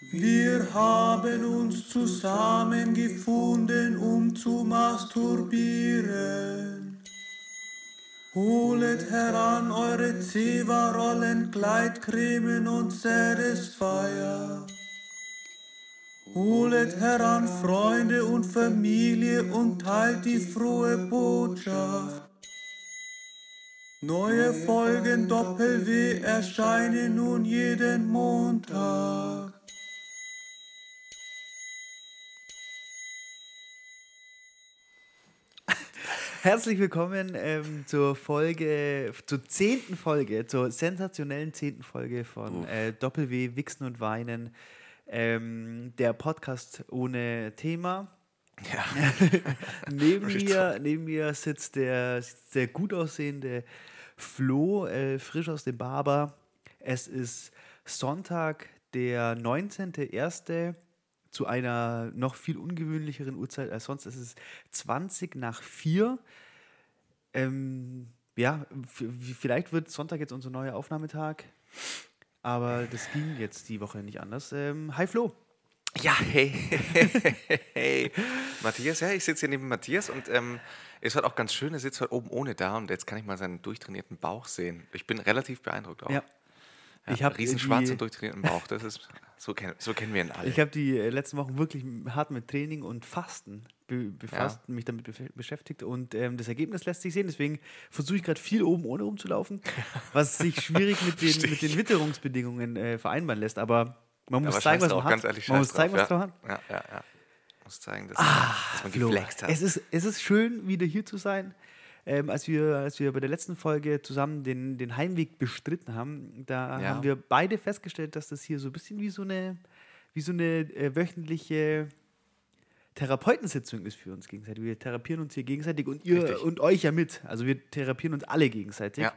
Wir haben uns zusammengefunden, um zu masturbieren. Holet heran eure Zewa-Rollen, Gleitcremen und Satisfier. Holet heran Freunde und Familie und teilt die frohe Botschaft. Neue Folgen Doppel-W erscheinen nun jeden Montag. Herzlich willkommen ähm, zur Folge, zur zehnten Folge, zur sensationellen zehnten Folge von äh, Doppel-W, Wichsen und Weinen. Ähm, der Podcast ohne Thema. Ja. neben, mir, neben mir sitzt der sehr gut aussehende Flo, äh, frisch aus dem Barber. Es ist Sonntag, der 19.01. zu einer noch viel ungewöhnlicheren Uhrzeit als sonst. Es ist 20 nach 4. Ähm, ja, vielleicht wird Sonntag jetzt unser neuer Aufnahmetag. Aber das ging jetzt die Woche nicht anders. Ähm, hi Flo. Ja, hey, hey, Matthias, ja, ich sitze hier neben Matthias und ähm, es war auch ganz schön, er sitzt heute oben ohne da und jetzt kann ich mal seinen durchtrainierten Bauch sehen. Ich bin relativ beeindruckt auch. Ja. Ja, Ich hab riesen die- schwarzen durchtrainierten Bauch, das ist, so, kenn, so kennen wir ihn alle. Ich habe die äh, letzten Wochen wirklich hart mit Training und Fasten be befasst, mich damit beschäftigt und ähm, das Ergebnis lässt sich sehen. Deswegen versuche ich gerade viel oben ohne rumzulaufen, was sich schwierig mit den, mit den. Witterungsbedingungen äh, vereinbaren lässt. Aber man muss Aber zeigen, was man hat. ganz ehrlich, man muss zeigen, was drauf, man hat. ja. Ja, ja, ja. Muss zeigen, dass, dass man Flo, geflext hat. es ist, es ist schön, wieder hier zu sein. Ähm, als, wir, als wir bei der letzten Folge zusammen den, den Heimweg bestritten haben, da Ja. haben wir beide festgestellt, dass das hier so ein bisschen wie so eine, wie so eine äh, wöchentliche Therapeutensitzung ist für uns gegenseitig. Wir therapieren uns hier gegenseitig und ihr Richtig. und euch ja mit. Also wir therapieren uns alle gegenseitig. Ja.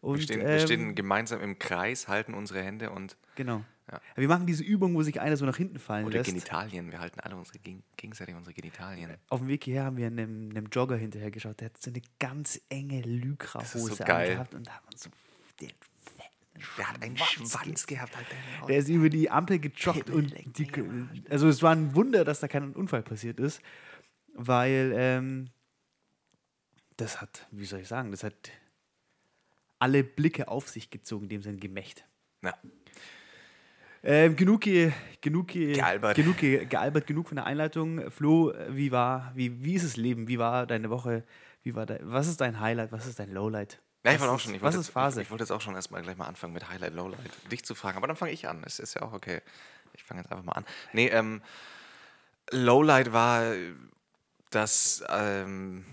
Und, wir, stehen, ähm, wir stehen gemeinsam im Kreis, halten unsere Hände und Genau. Ja. Wir machen diese Übung, wo sich einer so nach hinten fallen oder lässt. Genitalien. Wir halten alle unsere, geg- gegenseitig unsere Genitalien. Auf dem Weg hierher haben wir einem, einem Jogger hinterher geschaut, der hat so eine ganz enge Lycra-Hose so angehabt und da hat man so den Der hat einen Schwanz Schwanz gehabt, Alter. Der ist über die Ampel gejoggt und die, also es war ein Wunder, dass da kein Unfall passiert ist, weil ähm, das hat, wie soll ich sagen, das hat alle Blicke auf sich gezogen, in dem sein Gemächt. Ja. Ähm, genug, ge, genug, ge, Gealbert. genug ge, gealbert, genug von der Einleitung. Flo, wie war, wie, wie ist das Leben? Wie war deine Woche? Wie war dein, was ist dein Highlight? Was ist dein Lowlight? Ja, ich wollte auch schon. Ich was wollte ist jetzt, Phase? Ich, ich wollte jetzt auch schon erstmal gleich mal anfangen mit Highlight, Lowlight, dich zu fragen. Aber dann fange ich an. Es ist ja auch okay. Ich fange jetzt einfach mal an. Nee, ähm, Lowlight war, dass, ähm,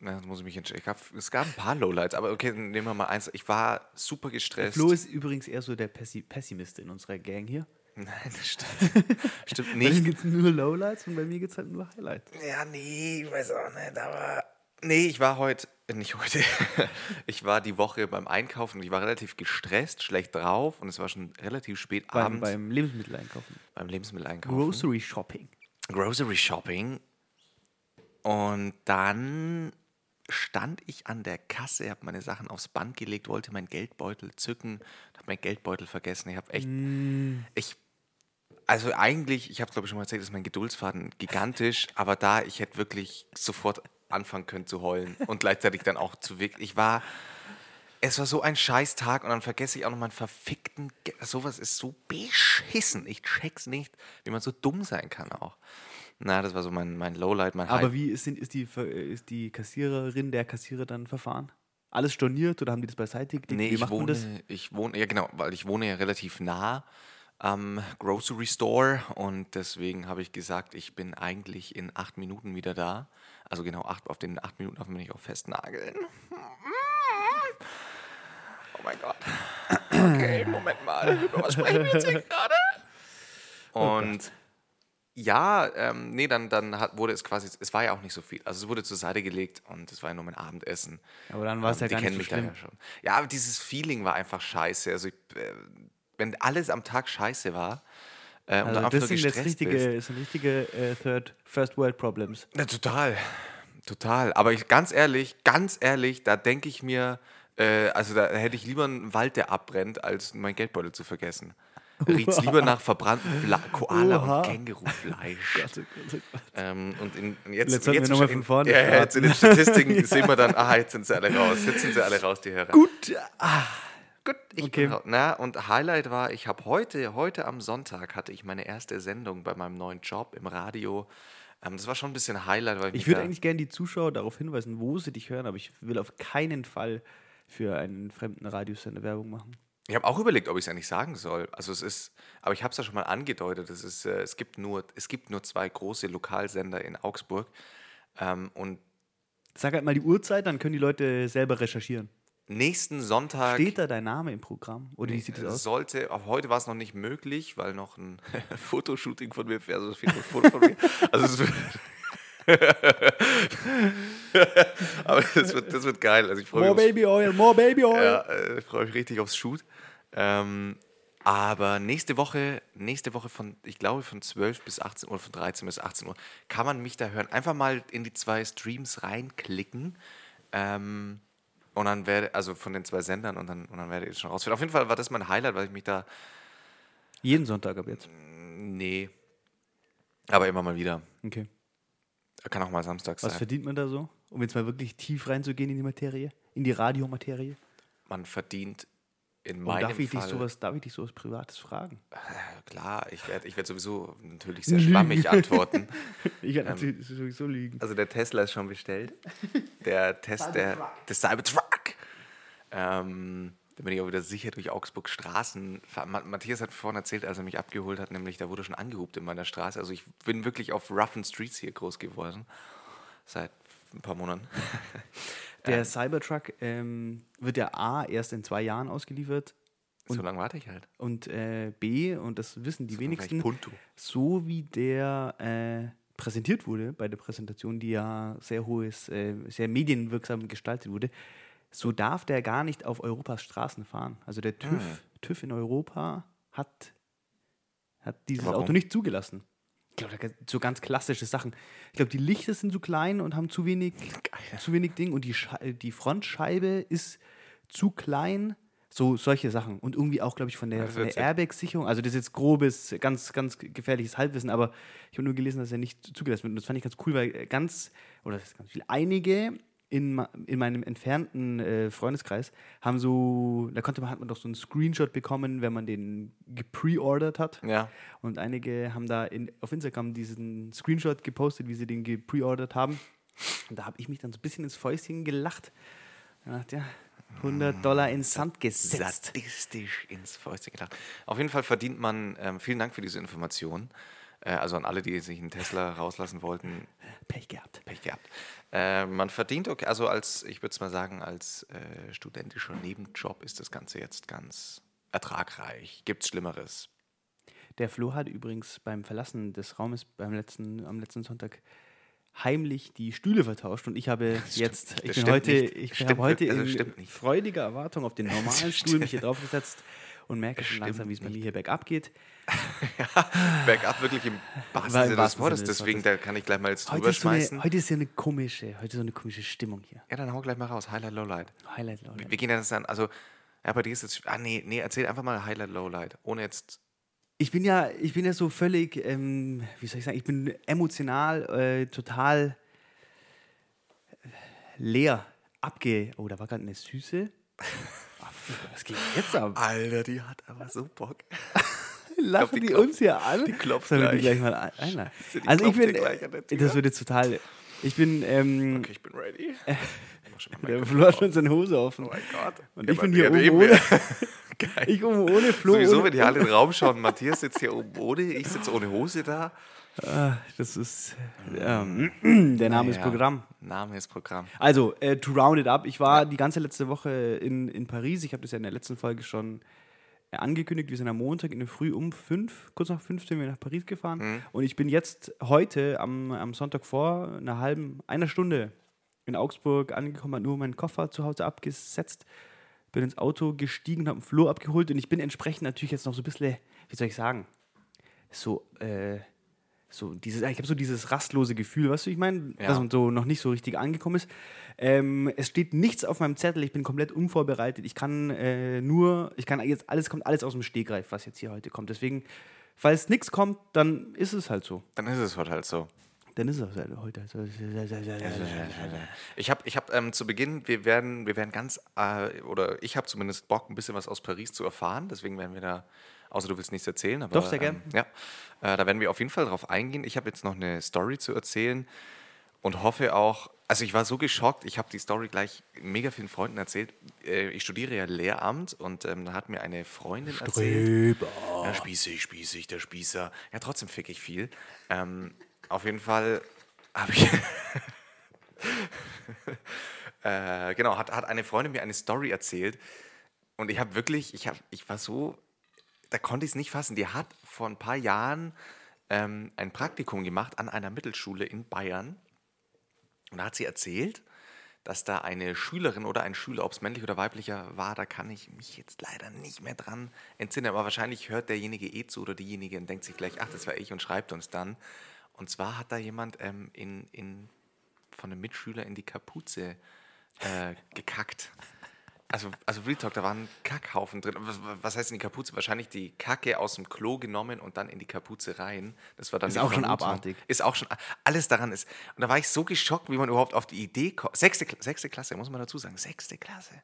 na, jetzt muss ich mich entscheiden. Hab, es gab ein paar Lowlights, aber okay, nehmen wir mal eins. Ich war super gestresst. Flo ist übrigens eher so der Pessi Pessimist in unserer Gang hier. Nein, das stimmt. stimmt Bei ihm nicht. gibt es nur Lowlights und bei mir gibt es halt nur Highlights. Ja, nee, ich weiß auch nicht, aber. Nee, ich war heute, äh, nicht heute, ich war die Woche beim Einkaufen und ich war relativ gestresst, schlecht drauf und es war schon relativ spät Beim, abends beim Lebensmitteleinkaufen. beim Lebensmitteleinkaufen. Grocery Shopping. Grocery Shopping. Und dann stand ich an der Kasse, habe meine Sachen aufs Band gelegt, wollte meinen Geldbeutel zücken, habe meinen Geldbeutel vergessen. Ich habe echt, ich, also eigentlich, ich habe glaube ich schon mal erzählt, ist mein Geduldsfaden gigantisch, aber da ich hätte wirklich sofort anfangen können zu heulen und gleichzeitig dann auch zu wirklich, ich war, es war so ein scheiß Tag und dann vergesse ich auch noch meinen verfickten, Ge sowas ist so beschissen. Ich check's nicht, wie man so dumm sein kann auch. Na, das war so mein, mein Lowlight, mein Aber Hype. wie ist, sind, ist, die, ist die Kassiererin, der Kassierer dann verfahren? Alles storniert oder haben die das beiseite gelegt? Nee, wie ich man das? wohne, ich wohne, ja genau, weil ich wohne ja relativ nah am Grocery Store und deswegen habe ich gesagt, ich bin eigentlich in acht Minuten wieder da. Also genau, acht, auf den acht Minuten darf man mich auch festnageln. Oh mein Gott. Okay, Moment mal. Über was sprechen wir jetzt hier gerade? Und ja, ähm, nee, dann, dann hat, wurde es quasi, es war ja auch nicht so viel. Also es wurde zur Seite gelegt und es war ja nur mein Abendessen. Aber dann war es Ähm, ja die gar kennen nicht so mich schlimm. ja schon. Ja, aber dieses Feeling war einfach scheiße. Also ich, äh, wenn alles am Tag scheiße war äh, und Also einfach das sind jetzt richtige, bist. sind richtige äh, Third, First World Problems. Ja, total. Total. Aber ich, ganz ehrlich, ganz ehrlich, da denke ich mir, äh, also da hätte ich lieber einen Wald, der abbrennt, als mein Geldbeutel zu vergessen. Riecht es lieber nach verbranntem Fla Koala Oha. und Kängurufleisch. Oh oh. Ähm, und in, jetzt, Jetzt mal in- von vorne ja, ja, jetzt in den. Statistiken sehen wir dann, ah, jetzt sind sie alle raus. Jetzt sind sie alle raus, die Hörer. Gut, ah, Gut, ich Okay. bin raus. Na, und Highlight war, ich habe heute, heute am Sonntag hatte ich meine erste Sendung bei meinem neuen Job im Radio. Ähm, das war schon ein bisschen Highlight, weil ich würde eigentlich gerne die Zuschauer darauf hinweisen, wo sie dich hören, aber ich will auf keinen Fall für einen fremden Radiosender Werbung machen. Ich habe auch überlegt, ob ich es eigentlich sagen soll. Also es ist, aber ich habe es ja schon mal angedeutet. Es, ist, äh, es, gibt nur, es gibt nur zwei große Lokalsender in Augsburg. Ähm, und Sag halt mal die Uhrzeit, dann können die Leute selber recherchieren. nächsten Sonntag Steht da dein Name im Programm? Oder wie sieht das aus? sollte, auch heute war es noch nicht möglich, weil noch ein Fotoshooting von mir, also viel Foto von mir. Also es wird, aber das wird, das wird geil. Also ich freue mich. More aufs- Baby Oil, more Baby Oil. Ja, äh, ich freue mich richtig aufs Shoot. Ähm, aber nächste Woche, nächste Woche von, ich glaube von 12 bis 18 Uhr, von 13 bis 18 Uhr, kann man mich da hören. Einfach mal in die zwei Streams reinklicken. Ähm, und dann werde, also von den zwei Sendern und dann, und dann werde ich schon rausfinden. Auf jeden Fall war das mein Highlight, weil ich mich da, Jeden Sonntag ab jetzt. nee, aber immer mal wieder. Okay. Kann auch mal Samstag Was sein. verdient man da so? Um jetzt mal wirklich tief reinzugehen in die Materie, in die Radiomaterie. Man verdient in Und meinem darf ich, dich Fall, sowas, darf ich dich sowas Privates fragen? klar, ich werde ich werd sowieso natürlich sehr schwammig antworten. Ich werde natürlich sowieso lügen. Also der Tesla ist schon bestellt. Der Test, der, der Cybertruck. Ähm, da bin ich auch wieder sicher durch Augsburg Straßen. Matthias hat vorhin erzählt, als er mich abgeholt hat, nämlich da wurde schon angehupt in meiner Straße. Also ich bin wirklich auf roughen Streets hier groß geworden. Seit ein paar Monaten. Der Cybertruck ähm, wird ja A erst in zwei Jahren ausgeliefert so lange warte ich halt. und äh, B, und das wissen die So wenigsten, so wie der äh, präsentiert wurde bei der Präsentation, die ja sehr hohes, äh, sehr medienwirksam gestaltet wurde, so darf der gar nicht auf Europas Straßen fahren. Also der TÜV, Ah. TÜV in Europa hat, hat dieses Warum? Auto nicht zugelassen. Ich glaube, so ganz klassische Sachen. Ich glaube, die Lichter sind zu klein und haben zu wenig, zu wenig Ding und die, die Frontscheibe ist zu klein. So solche Sachen. Und irgendwie auch, glaube ich, von der, das von der. Airbag-Sicherung. Also das ist jetzt grobes, ganz, ganz gefährliches Halbwissen, aber ich habe nur gelesen, dass er nicht zugelassen wird. Und das fand ich ganz cool, weil ganz, oder das ist ganz viel, einige in, in meinem entfernten äh, Freundeskreis haben so, da konnte man, hat man doch so einen Screenshot bekommen, wenn man den gepreordert hat. Ja. Und einige haben da in, auf Instagram diesen Screenshot gepostet, wie sie den gepreordert haben. Und da habe ich mich dann so ein bisschen ins Fäustchen gelacht. Und dachte, ja, 100 Dollar ins Sand gesetzt. Sadistisch ins Fäustchen gelacht. Auf jeden Fall verdient man, ähm, vielen Dank für diese Information. Äh, also an alle, die sich einen Tesla rauslassen wollten, Pech gehabt. Pech gehabt. Äh, man verdient, okay, also als, ich würde es mal sagen, als äh, studentischer Nebenjob ist das Ganze jetzt ganz ertragreich. Gibt's Schlimmeres? Der Flo hat übrigens beim Verlassen des Raumes beim letzten, am letzten Sonntag heimlich die Stühle vertauscht und ich habe jetzt, das ich bin stimmt heute, nicht. ich Stimmt habe heute also in stimmt freudiger Erwartung auf den normalen Stuhl mich hier draufgesetzt und merke schon langsam, wie es bei mir hier bergab geht. Bergab wirklich im wahrsten Sinne des Wortes. Deswegen, da kann ich gleich mal jetzt Heute drüber so eine, schmeißen. heute ist ja eine komische, heute so eine komische Stimmung hier. Ja, dann hau gleich mal raus. Highlight, Lowlight. Highlight, Leute. Wir gehen ja das dann, also, ja, bei dir ist jetzt, ah, nee, nee, erzähl einfach mal Highlight, Lowlight. Ohne jetzt, Ich bin ja, ich bin ja so völlig, ähm, wie soll ich sagen, ich bin emotional äh, total äh, leer, abge. Oh, da war gerade eine Süße. Was geht jetzt ab? Alter, die hat aber so Bock. Lachen die die, klopft- uns hier an? die klopft Sollen wir die gleich. gleich mal ein-? Die Also ich bin, gleich äh, das wird jetzt total, ich bin, ähm, Okay, ich bin ready. Ich der Flo hat schon seine Hose offen. Oh mein Gott. Und Ja, ich bei bin hier oben ohne, ja. Geil. ich oben ohne Flo. Sowieso, wenn die alle in den Raum schauen, Matthias sitzt hier oben ohne, ich sitze ohne Hose da. Ah, das ist, ähm, der Name ist Ja, Programm. Name ist Programm. Also, äh, to round it up, ich war die ganze letzte Woche in, in Paris. Ich habe das ja in der letzten Folge schon äh, angekündigt. Wir sind am Montag in der Früh um fünf, kurz nach fünf sind wir nach Paris gefahren. Mhm. Und ich bin jetzt heute am, am Sonntag vor einer halben, einer Stunde in Augsburg angekommen, habe nur meinen Koffer zu Hause abgesetzt, bin ins Auto gestiegen, habe einen Floh abgeholt und ich bin entsprechend natürlich jetzt noch so ein bisschen, wie soll ich sagen, so, äh, so dieses, ich habe so dieses rastlose Gefühl, weißt du, ich meine, Ja. dass man so noch nicht so richtig angekommen ist. Ähm, es steht nichts auf meinem Zettel, ich bin komplett unvorbereitet. Ich kann äh, nur, ich kann jetzt alles kommt alles aus dem Stegreif, was jetzt hier heute kommt. Deswegen, falls nichts kommt, dann ist es halt so. Dann ist es heute halt so. Dann ist es halt heute halt so. Ich habe ich hab, ähm, zu Beginn, wir werden, wir werden ganz, äh, oder ich habe zumindest Bock, ein bisschen was aus Paris zu erfahren. Deswegen werden wir da, außer du willst nichts erzählen. Aber, Doch, sehr gern. Ähm, ja, äh, da werden wir auf jeden Fall drauf eingehen. Ich habe jetzt noch eine Story zu erzählen und hoffe auch, also ich war so geschockt, ich habe die Story gleich mega vielen Freunden erzählt. Äh, ich studiere ja Lehramt und ähm, da hat mir eine Freundin erzählt. Ja, spießig, spießig, der Spießer. Ja, trotzdem fick ich viel. Ähm, auf jeden Fall habe ich. äh, genau, hat, hat eine Freundin mir eine Story erzählt. Und ich habe wirklich, ich, hab, ich war so, da konnte ich es nicht fassen. Die hat vor ein paar Jahren ähm, ein Praktikum gemacht an einer Mittelschule in Bayern. Und da hat sie erzählt, dass da eine Schülerin oder ein Schüler, ob es männlich oder weiblicher war, da kann ich mich jetzt leider nicht mehr dran entsinnen. Aber wahrscheinlich hört derjenige eh zu oder diejenige und denkt sich gleich, ach, das war ich und schreibt uns dann. Und zwar hat da jemand ähm, in, in, von einem Mitschüler in die Kapuze äh, gekackt. Also, also Real Talk, da war ein Kackhaufen drin. Was, was heißt in die Kapuze? Wahrscheinlich die Kacke aus dem Klo genommen und dann in die Kapuze rein. Das war dann Ist auch schon abartig. Ist auch schon, alles daran ist. Und da war ich so geschockt, wie man überhaupt auf die Idee kommt. Sechste, sechste Klasse, muss man dazu sagen. Sechste Klasse.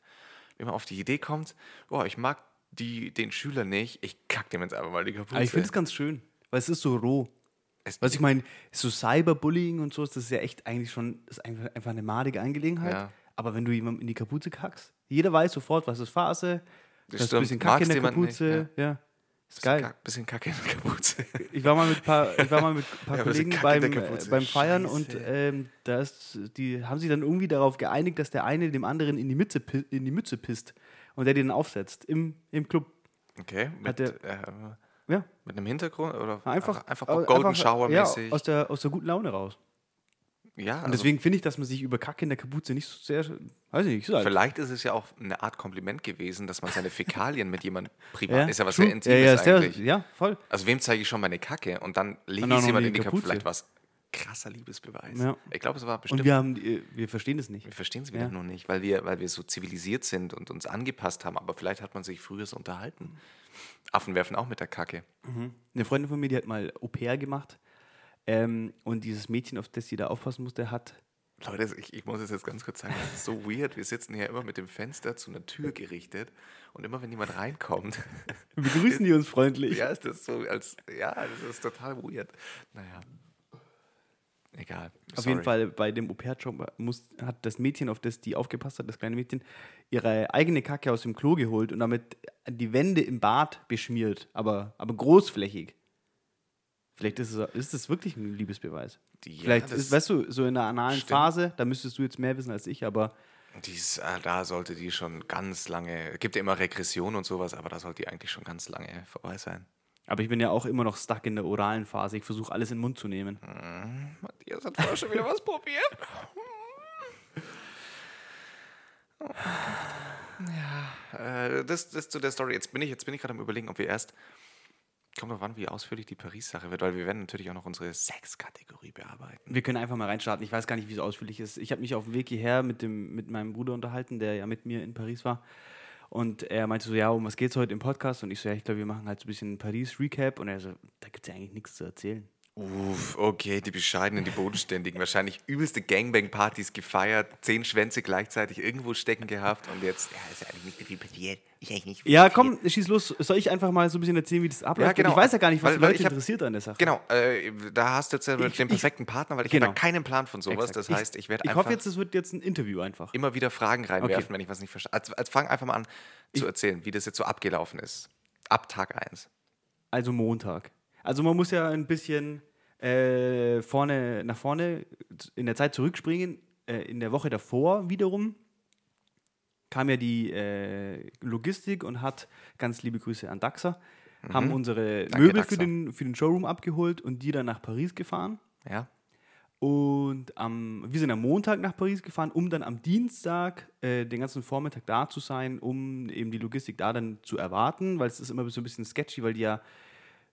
Wie man auf die Idee kommt, boah, ich mag die, den Schüler nicht, ich kack dem jetzt einfach mal die Kapuze. Aber ich finde es ganz schön, weil es ist so roh. Es- Was ich meine, so Cyberbullying und so, das ist ja echt eigentlich schon ist einfach, einfach eine madige Angelegenheit. Ja. Aber wenn du jemandem in die Kapuze kackst, jeder weiß sofort, was ist Phase, das ist ein bisschen Kacke in der Kapuze. nicht, ja. Ist bisschen, geil. Kack, bisschen Kacke in der Kapuze. Ich war mal mit ein paar, ich war mal mit paar Ja, Kollegen beim, äh, beim Feiern und Scheiße. ähm, da ist, die haben sich dann irgendwie darauf geeinigt, dass der eine dem anderen in die Mütze, in die Mütze pisst und der den aufsetzt im, im Club. Okay, mit, der- äh, Ja, mit einem Hintergrund oder einfach, einfach au- Golden einfach, Shower ja, mäßig. aus der, aus der guten Laune raus. Ja, also Und deswegen finde ich, dass man sich über Kacke in der Kapuze nicht so sehr, weiß ich nicht, so vielleicht ist es ja auch eine Art Kompliment gewesen, dass man seine Fäkalien mit jemandem privat, ist ja was true. sehr Intimes ja, ja, eigentlich. ja, voll. Also wem zeige ich schon meine Kacke und dann lege ich es noch jemand die in die Kapuze. Vielleicht was krasser Liebesbeweis. Ja. Ich glaube, es war bestimmt. Und wir haben, äh, wir verstehen das nicht. wir verstehen es wieder Ja. nur nicht, weil wir, weil wir so zivilisiert sind und uns angepasst haben. Aber vielleicht hat man sich früher so unterhalten. Affen werfen auch mit der Kacke. Eine Freundin von mir, die hat mal Au pair gemacht. Ähm, und dieses Mädchen, auf das sie da aufpassen musste, hat. Leute, ich, ich muss es jetzt ganz kurz sagen, das ist so weird. Wir sitzen hier immer mit dem Fenster zu einer Tür gerichtet und immer wenn jemand reinkommt, Begrüßen die uns freundlich. ja, ist das so als, ja, das ist total weird. Naja, egal. Auf jeden Fall bei dem Au-pair-Job hat das Mädchen, auf das die aufgepasst hat, das kleine Mädchen, ihre eigene Kacke aus dem Klo geholt und damit die Wände im Bad beschmiert, aber, aber großflächig. Vielleicht ist es, ist es wirklich ein Liebesbeweis. Ja, Vielleicht ist, weißt du, so in einer analen Stimmt. Phase, da müsstest du jetzt mehr wissen als ich, aber Dies, äh, da sollte die schon ganz lange, es gibt ja immer Regression und sowas, aber da sollte die eigentlich schon ganz lange vorbei sein. Aber ich bin ja auch immer noch stuck in der oralen Phase. Ich versuche alles in den Mund zu nehmen. Matthias hat vorher schon wieder was probiert. Ja, äh, das, das zu der Story. Jetzt bin ich, jetzt bin ich gerade am überlegen, ob wir erst, kommt drauf an, wie ausführlich die Paris-Sache wird, weil wir werden natürlich auch noch unsere Sex-Kategorie bearbeiten. Wir können einfach mal reinstarten. Ich weiß gar nicht, wie es ausführlich ist. Ich habe mich auf dem Weg hierher mit, dem, mit meinem Bruder unterhalten, der ja mit mir in Paris war. Und er meinte so, ja, um was geht's heute im Podcast? Und ich so, ja, ich glaube, wir machen halt so ein bisschen Paris-Recap. Und er so, da gibt es ja eigentlich nichts zu erzählen. Uff, okay, die Bescheidenen, die Bodenständigen. Wahrscheinlich übelste Gangbang-Partys gefeiert, zehn Schwänze gleichzeitig irgendwo stecken gehabt und jetzt, ja, ist ja eigentlich nicht so viel passiert. Ist eigentlich nicht Ja, komm, schieß los. Soll ich einfach mal so ein bisschen erzählen, wie das abläuft? Ja, genau. Ich weiß ja gar nicht, was Weil- die Leute ich hab- interessiert an der Sache. Genau, äh, da hast du jetzt ja Ich- den ich- perfekten Partner, weil ich genau. habe keinen Plan von sowas. Exakt. Das heißt, ich werde Ich einfach hoffe jetzt, es wird jetzt ein Interview einfach. immer wieder Fragen reinwerfen, Okay. wenn ich was nicht verstehe. Also, also fang einfach mal an zu erzählen, wie das jetzt so abgelaufen ist. Ab Tag 1. Also Montag. Also man muss ja ein bisschen äh, vorne nach vorne in der Zeit zurückspringen. Äh, in der Woche davor wiederum kam ja die äh, Logistik und hat ganz liebe Grüße an Daxa, haben unsere Mhm. Danke, Möbel Daxa. für den, für den Showroom abgeholt und die dann nach Paris gefahren. Ja? Und am, wir sind am Montag nach Paris gefahren, um dann am Dienstag äh, den ganzen Vormittag da zu sein, um eben die Logistik da dann zu erwarten, weil es ist immer so ein bisschen sketchy, weil die ja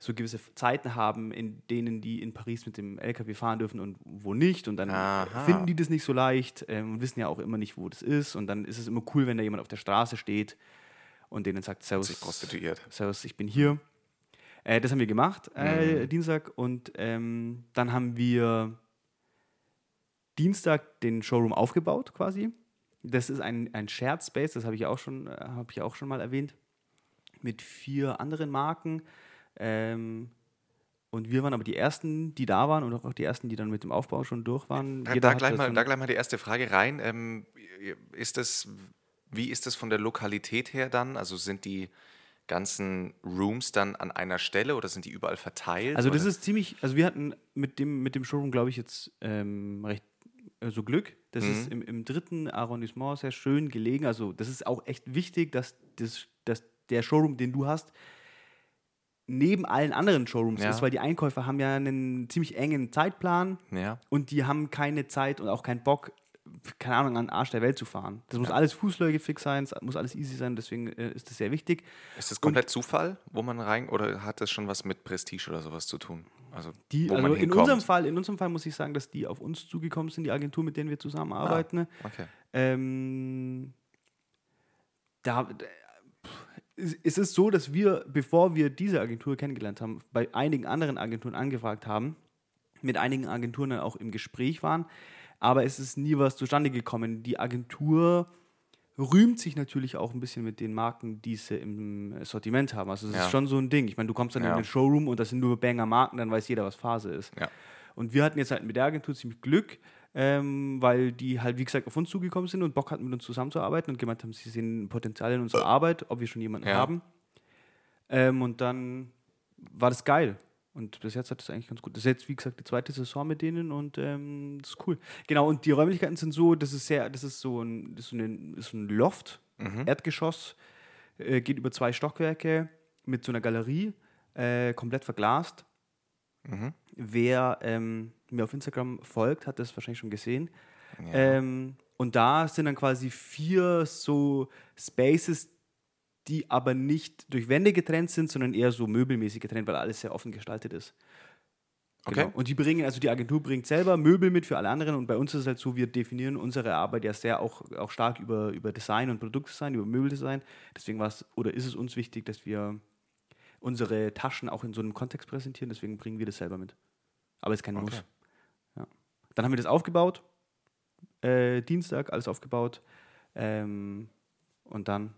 so gewisse Zeiten haben, in denen die in Paris mit dem LKW fahren dürfen und wo nicht. Und dann Aha. finden die das nicht so leicht ähm, und wissen ja auch immer nicht, wo das ist. Und dann ist es immer cool, wenn da jemand auf der Straße steht und denen sagt, Servus, prostituiert. Servus, ich bin hier. Äh, das haben wir gemacht, äh, Mhm. Dienstag. Und ähm, dann haben wir Dienstag den Showroom aufgebaut quasi. Das ist ein, ein Shared Space, das habe ich, auch schon, äh, hab ich auch schon mal erwähnt, mit vier anderen Marken. Ähm, und wir waren aber die Ersten, die da waren und auch die Ersten, die dann mit dem Aufbau schon durch waren. Da, da, gleich mal, da gleich mal die erste Frage rein. Ähm, ist das, wie ist das von der Lokalität her dann? Also sind die ganzen Rooms dann an einer Stelle oder sind die überall verteilt? Also das oder? ist ziemlich, also wir hatten mit dem, mit dem Showroom, glaube ich, jetzt ähm, recht äh, so Glück. Das Mhm. ist im, im dritten Arrondissement sehr schön gelegen. Also das ist auch echt wichtig, dass, das, dass der Showroom, den du hast, neben allen anderen Showrooms Ja. ist, weil die Einkäufer haben ja einen ziemlich engen Zeitplan ja. und die haben keine Zeit und auch keinen Bock, keine Ahnung, an den Arsch der Welt zu fahren. Das muss alles fußläufig fix sein, es muss alles easy sein, deswegen äh, ist das sehr wichtig. Ist das komplett Zufall, wo man rein oder hat das schon was mit Prestige oder sowas zu tun? Also Die, wo also man in hinkommt. unserem, Fall, in unserem Fall muss ich sagen, dass die auf uns zugekommen sind, die Agentur, mit denen wir zusammenarbeiten. Ah, okay. Ähm, da, es ist so, dass wir, bevor wir diese Agentur kennengelernt haben, bei einigen anderen Agenturen angefragt haben, mit einigen Agenturen dann auch im Gespräch waren, aber es ist nie was zustande gekommen. Die Agentur rühmt sich natürlich auch ein bisschen mit den Marken, die sie im Sortiment haben. Also das Ja. ist schon so ein Ding. Ich meine, du kommst dann Ja. in den Showroom und das sind nur Banger-Marken, dann weiß jeder, was Phase ist. Ja. Und wir hatten jetzt halt mit der Agentur ziemlich Glück, ähm, weil die halt, wie gesagt, auf uns zugekommen sind und Bock hatten, mit uns zusammenzuarbeiten und gemeint haben, sie sehen Potenzial in unserer Arbeit, ob wir schon jemanden Ja. haben. Ähm, und dann war das geil. Und bis jetzt hat das eigentlich ganz gut. Das ist jetzt, wie gesagt, die zweite Saison mit denen und ähm, das ist cool. Genau, und die Räumlichkeiten sind so, das ist sehr, das ist so ein, das ist so ein, ist so ein Loft, Erdgeschoss, äh, geht über zwei Stockwerke mit so einer Galerie, äh, komplett verglast. Wer ähm, mir auf Instagram folgt, hat das wahrscheinlich schon gesehen. Ähm, und da sind dann quasi vier so Spaces, die aber nicht durch Wände getrennt sind, sondern eher so möbelmäßig getrennt, weil alles sehr offen gestaltet ist. Okay. Genau. Und die bringen, also die Agentur bringt selber Möbel mit für alle anderen und bei uns ist es halt so, wir definieren unsere Arbeit ja sehr auch, auch stark über, über Design und Produktdesign, über Möbeldesign. Deswegen war es oder ist es uns wichtig, dass wir unsere Taschen auch in so einem Kontext präsentieren, deswegen bringen wir das selber mit. Aber es ist kein Okay. Muss. Ja. Dann haben wir das aufgebaut, äh, Dienstag alles aufgebaut ähm, und dann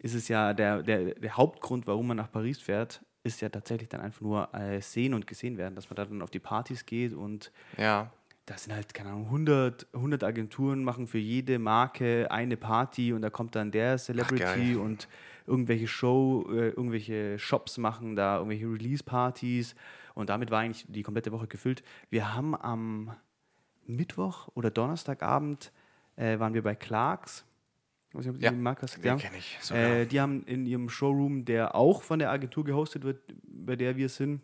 ist es ja der, der, der Hauptgrund, warum man nach Paris fährt, ist ja tatsächlich dann einfach nur äh, sehen und gesehen werden, dass man da dann auf die Partys geht und Ja. da sind halt, keine Ahnung, 100, 100 Agenturen machen für jede Marke eine Party und da kommt dann der Celebrity geil. und irgendwelche Show, äh, irgendwelche Shops machen da irgendwelche Release-Partys und damit war eigentlich die komplette Woche gefüllt. Wir haben am Mittwoch oder Donnerstagabend äh, waren wir bei Clarks. Ich weiß nicht, ob Ja, die Marke hast. den kenn ich sogar. Äh, die haben in ihrem Showroom, der auch von der Agentur gehostet wird, bei der wir sind,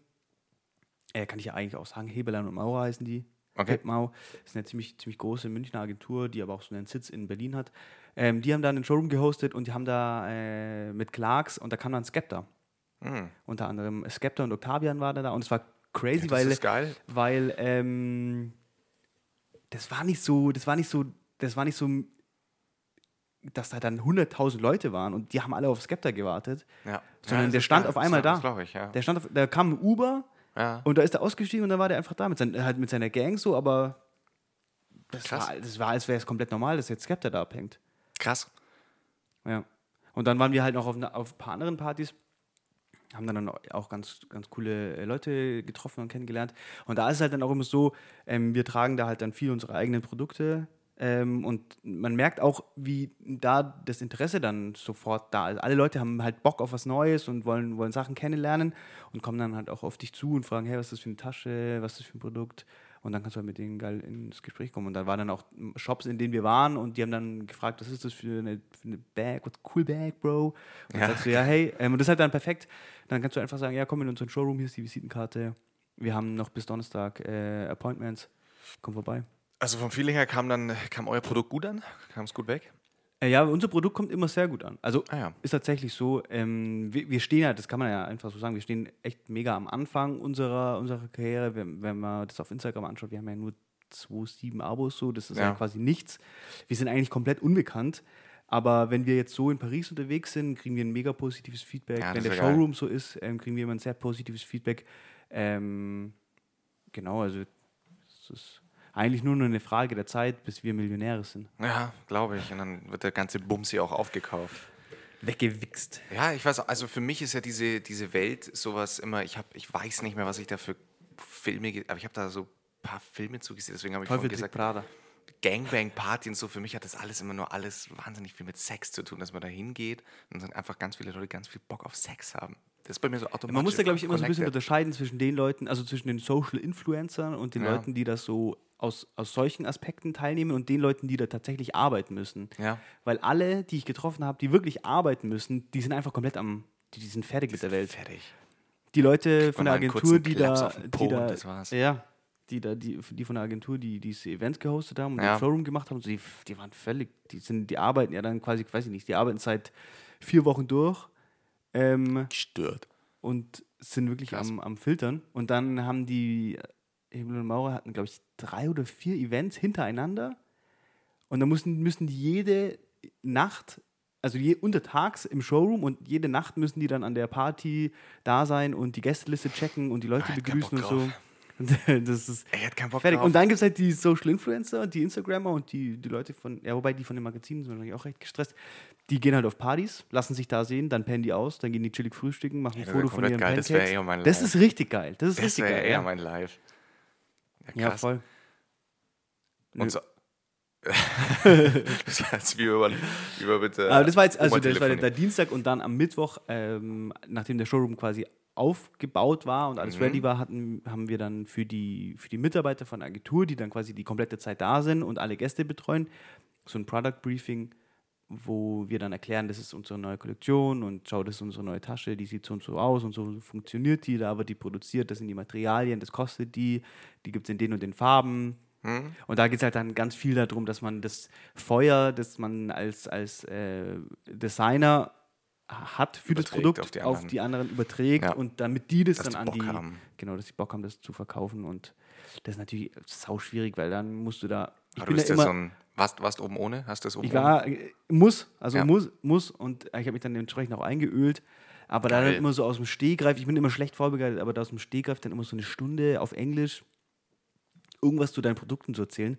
äh, kann ich ja eigentlich auch sagen, Heberlein und Maurer heißen die. Okay. Das ist eine ziemlich, ziemlich große Münchner Agentur, die aber auch so einen Sitz in Berlin hat. Ähm, die haben da einen Showroom gehostet und die haben da äh, mit Clarks und da kam dann Skepta. Hm. Unter anderem Skepta und Octavian waren da und es war crazy, Das weil, weil ähm, das war nicht so, das war nicht so, das war nicht so, dass da dann 100.000 Leute waren und die haben alle auf Skepta gewartet, Ja. sondern Ja, der stand auf einmal da. ich, ja. Der stand auf, da kam ein Uber ja. und da ist er ausgestiegen und dann war der einfach da mit, sein, halt mit seiner Gang so, aber das Krass. war, das war, als wäre es komplett normal, dass jetzt Skepta da abhängt. Krass. Ja. Und dann waren wir halt noch auf, auf ein paar anderen Partys, haben dann auch ganz, ganz coole äh, Leute getroffen und kennengelernt. Und da ist es halt dann auch immer so, ähm, wir tragen da halt dann viel unsere eigenen Produkte. Ähm, und man merkt auch, wie da das Interesse dann sofort da ist. Alle Leute haben halt Bock auf was Neues und wollen, wollen Sachen kennenlernen und kommen dann halt auch auf dich zu und fragen, hey, was ist das für eine Tasche, was ist das für ein Produkt? Und dann kannst du halt mit denen geil ins Gespräch kommen. Und dann waren dann auch Shops, in denen wir waren und die haben dann gefragt, was ist das für eine, für eine Bag, what's cool Bag, Bro? Und dann Ja. sagst du, ja, hey, ähm, und das ist halt dann perfekt. Dann kannst du einfach sagen, ja, komm in unseren Showroom, hier ist die Visitenkarte. Wir haben noch bis Donnerstag äh, Appointments. Komm vorbei. Also vom Feeling her kam dann kam euer Produkt gut an? Kam es gut weg? Äh, ja, unser Produkt kommt immer sehr gut an. Also Ah ja. ist tatsächlich so, ähm, wir, wir stehen ja, das kann man ja einfach so sagen, wir stehen echt mega am Anfang unserer, unserer Karriere. Wenn, wenn man das auf Instagram anschaut, wir haben ja nur 2,7 Abos so, das ist ja. Ja. quasi nichts. Wir sind eigentlich komplett unbekannt. Aber wenn wir jetzt so in Paris unterwegs sind, kriegen wir ein mega positives Feedback. Ja, wenn der geil. Showroom so ist, ähm, kriegen wir immer ein sehr positives Feedback. Ähm, genau, also es ist eigentlich nur noch eine Frage der Zeit, bis wir Millionäre sind. Ja, glaube ich. Und dann wird der ganze Bumsi auch aufgekauft. Weggewichst. Ja, ich weiß, also für mich ist ja diese, diese Welt sowas immer, ich habe, ich weiß nicht mehr, was ich da für Filme, aber ich habe da so ein paar Filme zugesehen, deswegen habe ich vorhin Teufel gesagt, Prada. Gangbang-Party und so, für mich hat das alles immer nur alles wahnsinnig viel mit Sex zu tun, dass man da hingeht und dann einfach ganz viele Leute ganz viel Bock auf Sex haben. Das ist bei mir so automatisch. Man muss da, glaube ich, immer so ein bisschen connected. unterscheiden zwischen den Leuten, also zwischen den Social Influencern und den Ja. Leuten, die das so aus, aus solchen Aspekten teilnehmen und den Leuten, die da tatsächlich arbeiten müssen. Ja. Weil alle, die ich getroffen habe, die wirklich arbeiten müssen, die sind einfach komplett am, die, die sind fertig mit der Welt. Fertig. Die Leute von der Agentur, die da, die da, das war's. ja, die da, die, die von der Agentur, die diese Events gehostet haben und Ja. den Showroom gemacht haben, so, die, die waren völlig, die sind, die arbeiten ja dann quasi, weiß ich nicht, die arbeiten seit vier Wochen durch. Ähm, Gestört. und sind wirklich Krass. am, am Filtern. Und dann haben die Himmel und Maurer hatten, glaube ich, drei oder vier Events hintereinander. Und dann müssen, müssen die jede Nacht, also je, untertags im Showroom und jede Nacht müssen die dann an der Party da sein und die Gästeliste checken und die Leute keinen begrüßen und so. Und das ist ich hätte keinen Bock fertig. drauf. Und dann gibt es halt die Social Influencer, die Instagrammer und die, die Leute von, ja, wobei die von den Magazinen sind wahrscheinlich auch recht gestresst. Die gehen halt auf Partys, lassen sich da sehen, dann pennen die aus, dann gehen die chillig frühstücken, machen ein das wär Foto von ihren geil, das Pancakes. wär eher mein das Life. ist richtig geil. Das ist das richtig wäre geil. eher Ja, mein Live. ja krass. voll. Und so. das heißt, wie über, wie über bitte. Aber das war jetzt, also Oma das war der. Dienstag und dann am Mittwoch, ähm, nachdem der Showroom quasi aufgebaut war und Mhm. alles ready war, hatten, haben wir dann für die, für die Mitarbeiter von der Agentur, die dann quasi die komplette Zeit da sind und alle Gäste betreuen, so ein Product Briefing, wo wir dann erklären, das ist unsere neue Kollektion und schau, das ist unsere neue Tasche, die sieht so und so aus und so funktioniert die, da wird die produziert, das sind die Materialien, das kostet die, die gibt es in den und den Farben. Hm? Und da geht es halt dann ganz viel darum, dass man das Feuer, das man als, als äh, Designer hat für das Produkt auf die auf anderen. die anderen überträgt Ja. und damit die das Dass dann die an die haben. genau, dass die Bock haben, das zu verkaufen und das ist natürlich sau schwierig, weil dann musst du da ich Aber bin du bist ja immer so ein. Warst, warst oben ohne? Hast du es oben ich war äh, muss, also Ja. muss muss und ich habe mich dann entsprechend auch eingeölt, aber dann Geil. immer so aus dem Stehgreif, ich bin immer schlecht vorbereitet, aber da aus dem Stehgreif dann immer so eine Stunde auf Englisch irgendwas zu deinen Produkten zu erzählen.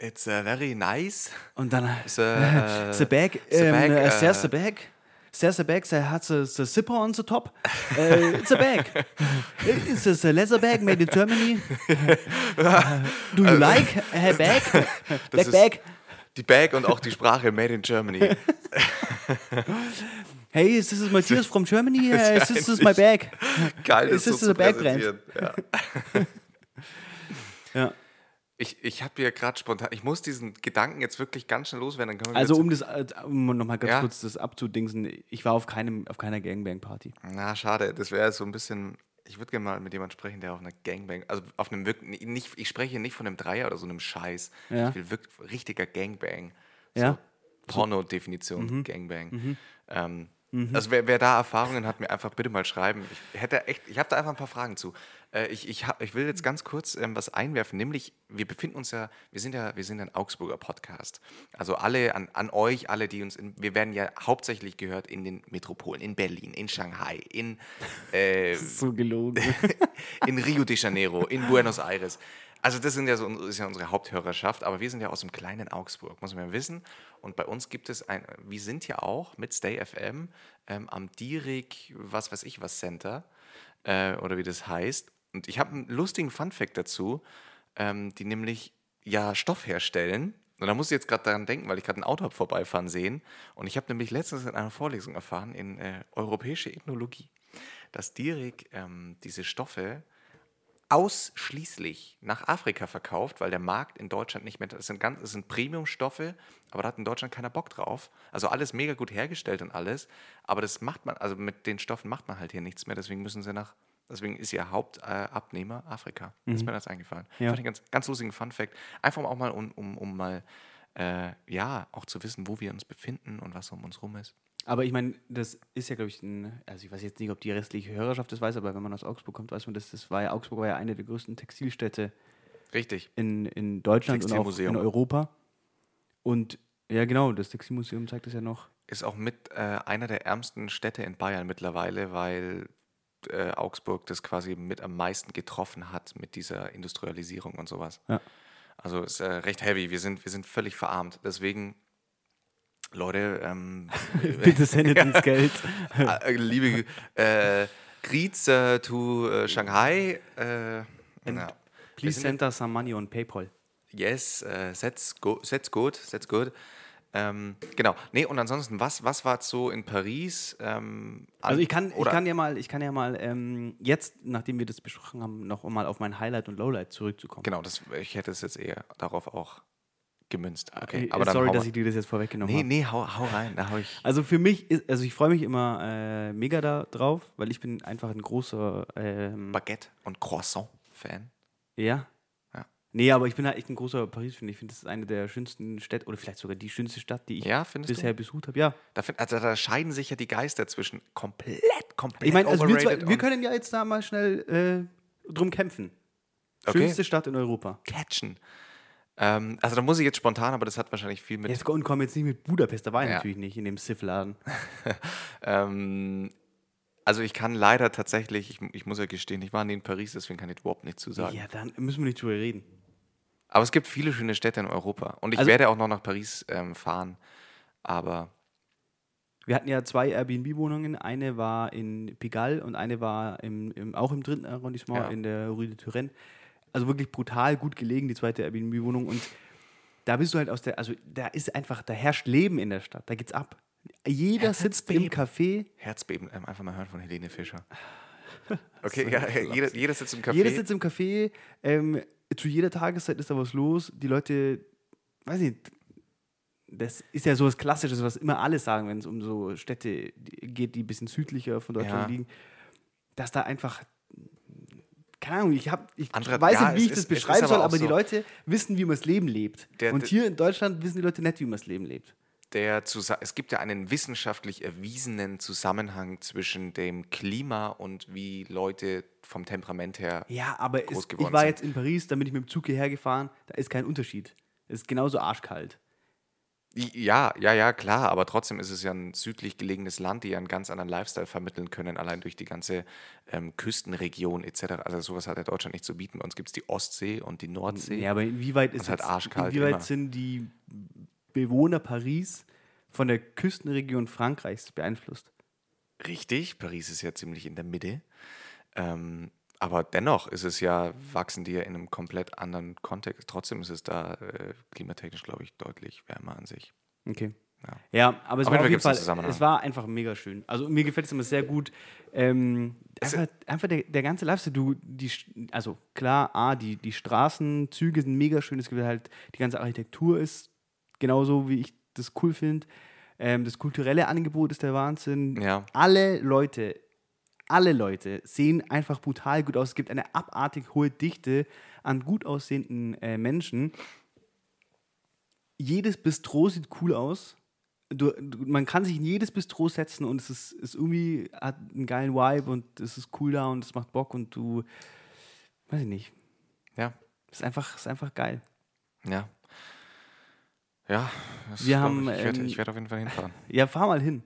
ohne? It's uh, very nice. Und dann So, äh, the bag, the ähm, bag, äh, äh, there's the bag. There's the bag, there has a, the zipper on the top. Uh, it's a bag. It's a leather bag made in Germany. Do you like a bag? Black ist- bag. Die Bag und auch die Sprache Made in Germany. Hey, this is Matthias from Germany. Uh, this is my bag. Geil, Ist das das so zu Backbrand? präsentieren. Ja. Ja. Ich, ich habe hier gerade spontan, ich muss diesen Gedanken jetzt wirklich ganz schnell loswerden. Also um das, äh, um nochmal ganz Ja. kurz das abzudingsen, ich war auf keinem, auf keiner Gangbang-Party. na, schade, das wäre so ein bisschen, ich würde gerne mal mit jemandem sprechen, der auf einer Gangbang, also auf einem wirklich, nicht, ich spreche hier nicht von einem Dreier oder so einem Scheiß. Ja. Ich will wirklich richtiger Gangbang. Ja. So Porno-Definition Gangbang. Ähm, Also wer, wer da Erfahrungen hat, mir einfach bitte mal schreiben. Ich hätte echt, ich habe da einfach ein paar Fragen zu. Äh, ich, ich, hab, ich will jetzt ganz kurz ähm, was einwerfen, nämlich wir befinden uns ja, wir sind ja, wir sind ein Augsburger Podcast. Also alle an, an euch, alle, die uns, in, wir werden ja hauptsächlich gehört in den Metropolen, in Berlin, in Shanghai, in äh, So gelogen. in Rio de Janeiro, in Buenos Aires. Also das sind ja so, ist ja unsere Haupthörerschaft, aber wir sind ja aus dem kleinen Augsburg, muss man ja wissen. Und bei uns gibt es ein, wir sind ja auch mit Stay FM ähm, am Dierig, was weiß ich was Center, äh, oder wie das heißt. Und ich habe einen lustigen Funfact dazu, ähm, die nämlich ja Stoff herstellen. Und da muss ich jetzt gerade daran denken, weil ich gerade ein Auto hab vorbeifahren sehen. Und ich habe nämlich letztens in einer Vorlesung erfahren in äh, europäische Ethnologie, dass Dierig ähm, diese Stoffe ausschließlich nach Afrika verkauft, weil der Markt in Deutschland nicht mehr, das sind, ganz, das sind Premium-Stoffe, aber da hat in Deutschland keiner Bock drauf. Also alles mega gut hergestellt und alles, aber das macht man, also mit den Stoffen macht man halt hier nichts mehr, deswegen müssen sie nach, deswegen ist ihr Hauptabnehmer Afrika. Das ist mir das eingefallen. Ja. Fand ich ganz, ganz lustigen Fun-Fact. Einfach auch mal, um, um, um mal äh, ja, auch zu wissen, wo wir uns befinden und was um uns rum ist. Aber ich meine, das ist ja, glaube ich, ein, also ich weiß jetzt nicht, ob die restliche Hörerschaft das weiß, aber wenn man aus Augsburg kommt, weiß man, dass das war ja, Augsburg war ja eine der größten Textilstädte Richtig. in, in Deutschland und auch in Europa. Und ja, genau, das Textilmuseum zeigt das ja noch. Ist auch mit äh, einer der ärmsten Städte in Bayern mittlerweile, weil äh, Augsburg das quasi mit am meisten getroffen hat mit dieser Industrialisierung und sowas. Ja. Also ist äh, recht heavy. Wir sind, wir sind völlig verarmt. Deswegen, Leute, ähm, Bitte sendet uns Geld. äh, liebe äh, Greets äh, to äh, Shanghai. Äh, na, Please send us some money on PayPal. Yes, that's, go, that's good, that's good. Ähm, genau. Nee, und ansonsten, was, was war so in Paris? Ähm, Also ich kann, ich kann ja mal, ich kann ja mal ähm, jetzt, nachdem wir das besprochen haben, noch mal auf mein Highlight und Lowlight zurückzukommen. Genau, das, ich hätte es jetzt eher darauf auch gemünzt. Okay, aber Sorry, dass ich dir das jetzt vorweggenommen Nee, habe. nee, hau, hau rein. Da hau ich. Also für mich ist, also ich freue mich immer äh, mega da drauf, weil ich bin einfach ein großer, ähm, Baguette und Croissant-Fan. ja. Nee, aber ich bin halt echt ein großer Paris-Fan. Ich finde, das ist eine der schönsten Städte oder vielleicht sogar die schönste Stadt, die ich Ja, findest du? bisher besucht habe. Ja. Da, find, also, da scheiden sich ja die Geister zwischen komplett, komplett Ich meine, also wir, zwei, wir können ja jetzt da mal schnell äh, drum kämpfen. Okay. Schönste Stadt in Europa. catchen. Ähm, also da muss ich jetzt spontan, aber das hat wahrscheinlich viel mit Jetzt und komm jetzt nicht mit Budapest, da war ich Ja. natürlich nicht in dem Sif-Laden. Ähm, also ich kann leider tatsächlich, ich, ich muss ja gestehen, ich war nie in Paris, deswegen kann ich überhaupt nichts zu sagen. Ja, dann müssen wir nicht drüber reden. Aber es gibt viele schöne Städte in Europa und ich Also- werde auch noch nach Paris ähm, fahren. Aber Wir hatten ja zwei Airbnb-Wohnungen. Eine war in Pigalle und eine war im, im, auch im dritten Arrondissement Ja. in der Rue de Turenne. Also wirklich brutal gut gelegen, die zweite Airbnb-Wohnung. Und da bist du halt aus der, also da ist einfach, da herrscht Leben in der Stadt, da geht's ab. Jeder Ja, sitzt im Café, Herzbeben, ähm, einfach mal hören von Helene Fischer. Okay, ja, jeder, jeder sitzt im Café. jeder sitzt im Café, ähm, zu jeder Tageszeit ist da was los. Die Leute, weiß nicht, das ist ja so was Klassisches, was immer alle sagen, wenn es um so Städte geht, die ein bisschen südlicher von Deutschland Ja. liegen, dass da einfach, keine Ahnung, ich, hab, ich Andere- weiß ja, nicht, wie ich ist- das beschreiben aber soll, aber die so- Leute wissen, wie man das Leben lebt. Der- Und hier in Deutschland wissen die Leute nicht, wie man das Leben lebt. Der zusa- es gibt ja einen wissenschaftlich erwiesenen Zusammenhang zwischen dem Klima und wie Leute vom Temperament her. Ja, aber groß es, ich geworden war sind. jetzt in Paris, da bin ich mit dem Zug hierher gefahren, da ist kein Unterschied. Es ist genauso arschkalt. Ja, ja, ja, klar, aber trotzdem ist es ja ein südlich gelegenes Land, die ja einen ganz anderen Lifestyle vermitteln können, allein durch die ganze ähm, Küstenregion etc. Also sowas hat ja Deutschland nicht zu bieten. Bei uns gibt es die Ostsee und die Nordsee. Ja, aber inwieweit ist ist halt jetzt- arschkalt inwieweit immer. sind die Bewohner Paris von der Küstenregion Frankreichs beeinflusst? Richtig, Paris ist ja ziemlich in der Mitte. Ähm, aber dennoch ist es ja, wachsen die ja in einem komplett anderen Kontext. Trotzdem ist es da äh, klimatechnisch, glaube ich, deutlich wärmer an sich. Okay. Ja. Ja, aber es Auf war auf jeden Fall, es war einfach mega schön. Also mir gefällt es immer sehr gut. Ähm, einfach einfach der, der ganze Lifestyle, du, die, also klar, A, die, die Straßenzüge sind mega schön, es gibt halt, die ganze Architektur ist genauso, wie ich das cool finde. Ähm, das kulturelle Angebot ist der Wahnsinn. Ja. Alle Leute, alle Leute sehen einfach brutal gut aus. Es gibt eine abartig hohe Dichte an gut aussehenden äh, Menschen. Jedes Bistro sieht cool aus. Du, du, man kann sich in jedes Bistro setzen und es ist, ist irgendwie, hat einen geilen Vibe und es ist cool da und es macht Bock und du, weiß ich nicht, Ja, es ist einfach, es ist einfach geil. ja. Ja, das Wir haben, ich, ich werde ähm, werd auf jeden Fall hinfahren. Ja, fahr mal hin.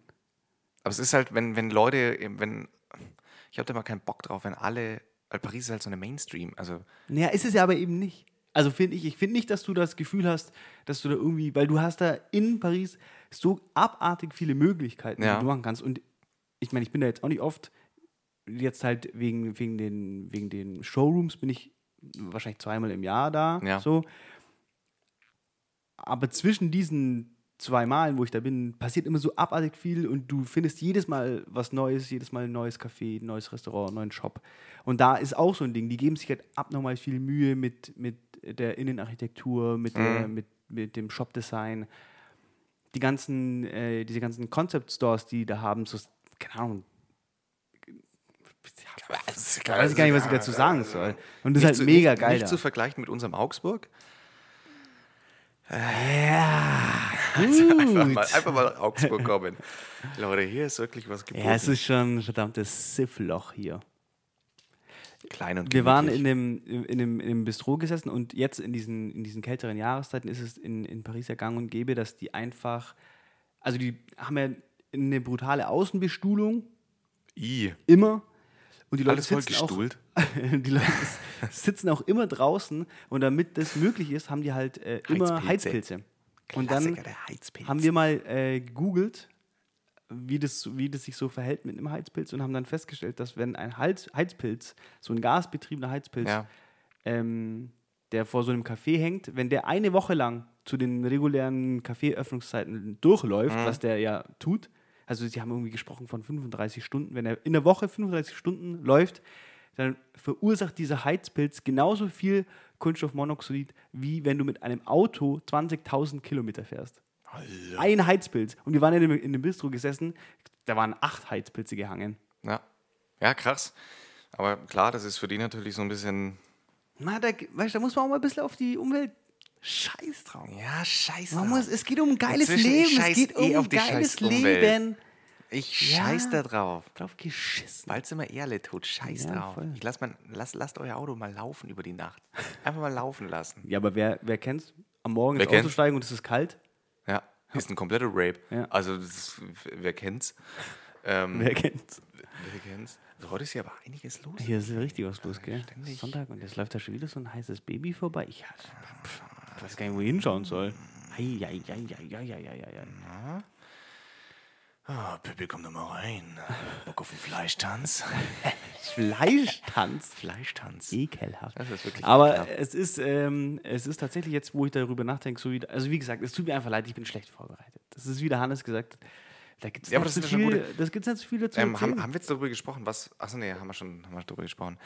Aber es ist halt, wenn, wenn Leute, wenn, ich habe da mal keinen Bock drauf, wenn alle, weil Paris ist halt so eine Mainstream, also Naja, ist es ja aber eben nicht. Also finde ich, ich finde nicht, dass du das Gefühl hast, dass du da irgendwie, weil du hast da in Paris so abartig viele Möglichkeiten, Ja. die du machen kannst. Und ich meine, ich bin da jetzt auch nicht oft, jetzt halt wegen, wegen, den, wegen den Showrooms bin ich wahrscheinlich zweimal im Jahr da. Ja. So. Aber zwischen diesen zwei Malen, wo ich da bin, passiert immer so abartig viel und du findest jedes Mal was Neues, jedes Mal ein neues Café, ein neues Restaurant, einen neuen Shop. Und da ist auch so ein Ding, die geben sich halt abnormal viel Mühe mit, mit der Innenarchitektur, mit, der, mit, mit dem Shopdesign. Die ganzen, äh, diese ganzen Concept Stores, die da haben, so, keine Ahnung, da weiß ich gar nicht, was ich dazu sagen soll. Und das ist halt zu, mega nicht, geil. Nicht da. zu vergleichen mit unserem Augsburg. Ja, Einfach mal, einfach mal nach Augsburg kommen. Leute, hier ist wirklich was geboten. Ja, es ist schon ein verdammtes Siffloch hier. klein und Wir waren gemütlich. in dem, in, dem, in dem Bistro gesessen und jetzt in diesen, in diesen kälteren Jahreszeiten ist es in, in Paris ja gang und gäbe, dass die einfach, also die haben ja eine brutale Außenbestuhlung, I. immer. Und die Leute, Alles sitzen auch, die Leute sitzen auch immer draußen und damit das möglich ist, haben die halt äh, immer Heizpilze. Heizpilze. Und dann Heizpilz. haben wir mal äh, gegoogelt, wie das, wie das sich so verhält mit einem Heizpilz und haben dann festgestellt, dass wenn ein Heiz, Heizpilz, so ein gasbetriebener Heizpilz, Ja. ähm, der vor so einem Café hängt, wenn der eine Woche lang zu den regulären Kaffeeöffnungszeiten durchläuft, was der ja tut, also sie haben irgendwie gesprochen von 35 Stunden, wenn er in der Woche 35 Stunden läuft, dann verursacht dieser Heizpilz genauso viel Kohlenstoffmonoxid, wie wenn du mit einem Auto 20.000 Kilometer fährst. Ein Heizpilz. Und wir waren in dem, in dem Bistro gesessen, da waren acht Heizpilze gehangen. Ja. ja, krass. Aber klar, das ist für die natürlich so ein bisschen. Na, da, weißt, du, da muss man auch mal ein bisschen auf die Umwelt Scheiß drauf. Ja, scheiße. Man muss, es geht um ein geiles Inzwischen, Leben. Es scheiß geht eh um auf ein die geiles scheiß. Leben. Ich Ja. scheiß da drauf. Drauf geschissen. Bald sind wir ehrlich tot. Scheiß Ja, drauf. voll. Ich lass mal, lass, lasst euer Auto mal laufen über die Nacht. Einfach mal laufen lassen. Ja, aber wer, wer kennt's? Am Morgen Wer ins Auto steigen und es ist kalt? Ja, ist ein kompletter Rape. Ja. Also, ist, wer kennt's? Ähm, Wer kennt's? wer kennt's? Also heute ist hier aber einiges los. Hier ist richtig was los, gell? Ständig. Sonntag und jetzt läuft da schon wieder so ein heißes Baby vorbei. Ich, pff, ich weiß gar nicht, wo ich hinschauen soll. Ei, ei, ei, ei, ei, ei, ei, ei. Ah, Pippi, komm doch mal rein. Bock auf den Fleischtanz. Fleischtanz. Fleischtanz. Ekelhaft. Das ist wirklich Aber ekelhaft. es ist, ähm, es ist tatsächlich jetzt, wo ich darüber nachdenke, so wie, also wie gesagt, es tut mir einfach leid, ich bin schlecht vorbereitet. Das ist, wie der Hannes gesagt hat, da gibt es Ja, aber das so ist ja viel, schon das gibt's nicht so viel dazu Ähm, erzählen. haben, haben wir jetzt darüber gesprochen, was. Achso, nee, haben wir schon haben wir darüber gesprochen.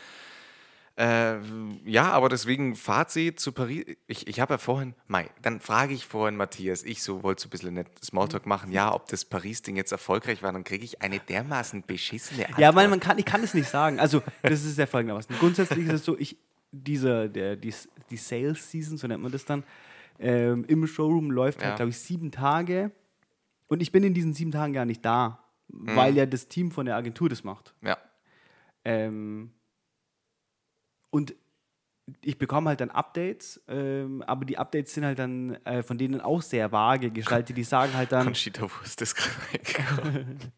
Äh, ja, aber deswegen Fazit zu Paris. Ich, ich habe ja vorhin, Mai, dann frage ich vorhin Matthias, ich so wollte so ein bisschen nett Smalltalk machen, ja, ob das Paris-Ding jetzt erfolgreich war, dann kriege ich eine dermaßen beschissene Antwort. Ja, weil man kann, ich kann es nicht sagen. Also, das ist ja folgendermaßen. Grundsätzlich ist es so, ich, dieser, der, die, die Sales Season, so nennt man das dann, ähm, im Showroom läuft Ja. halt, glaube ich, sieben Tage. Und ich bin in diesen sieben Tagen gar nicht da, weil ja das Team von der Agentur das macht. Ja, Ähm, und ich bekomme halt dann Updates, ähm, aber die Updates sind halt dann äh, von denen auch sehr vage gestaltet. Die sagen halt dann, Conchita Wurst ist gerade reingekommen.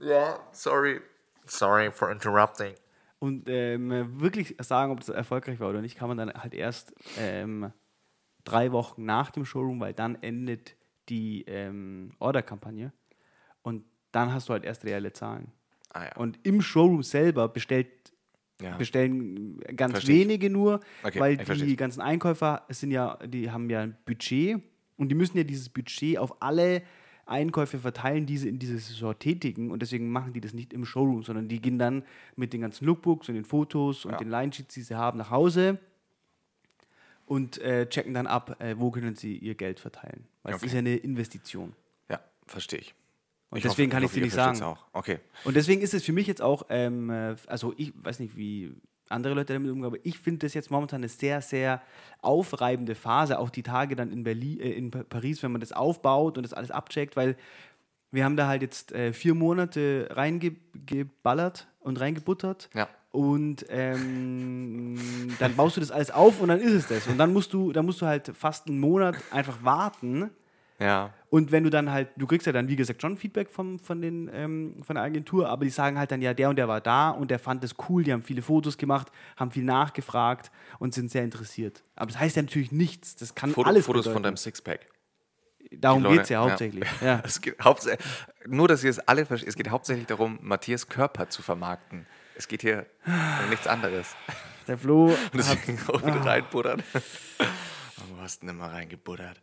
ja, sorry. Sorry for interrupting. Und ähm, wirklich sagen, ob das erfolgreich war oder nicht, kann man dann halt erst ähm, drei Wochen nach dem Showroom, weil dann endet die ähm, Order-Kampagne. Und dann hast du halt erst reelle Zahlen. Ah, ja. Und im Showroom selber bestellt, Ja. bestellen ganz Versteh ich. wenige nur, Okay, weil die versteh's. ganzen Einkäufer sind ja, die haben ja ein Budget und die müssen ja dieses Budget auf alle Einkäufe verteilen, die sie in dieser Saison tätigen und deswegen machen die das nicht im Showroom, sondern die gehen dann mit den ganzen Lookbooks und den Fotos und Ja. den Line-Sheets, die sie haben, nach Hause und äh, checken dann ab, äh, wo können sie ihr Geld verteilen. Weil es Okay. ist ja eine Investition. Ja, verstehe ich. Deswegen hoffe- kann ich hoffe, dir nicht sagen. Auch. Okay. Und deswegen ist es für mich jetzt auch, ähm, äh, also ich weiß nicht, wie andere Leute damit umgehen, aber ich finde das jetzt momentan eine sehr, sehr aufreibende Phase, auch die Tage dann in Berlin, äh, in Pa- Paris, wenn man das aufbaut und das alles abcheckt, weil wir haben da halt jetzt äh, vier Monate reingeballert und reingebuttert. Ja. Und ähm, dann baust du das alles auf und dann ist es das. Und dann musst du, dann musst du halt fast einen Monat einfach warten. Ja. Und wenn du dann halt, du kriegst ja dann, wie gesagt, schon Feedback vom, von, den, ähm, von der Agentur, aber die sagen halt dann, ja, der und der war da und der fand das cool, die haben viele Fotos gemacht, haben viel nachgefragt und sind sehr interessiert. Aber das heißt ja natürlich nichts. Das kann Foto, alles Fotos von bedeuten. deinem Sixpack. Darum geht es ja hauptsächlich. Ja. Es geht hauptsächlich, nur, dass ihr es alle versteht, es geht hauptsächlich darum, Matthias Körper zu vermarkten. Es geht hier um nichts anderes. Der Flo Und hat, deswegen auch wieder reinbuddern. Wo hast du denn immer reingebuddert?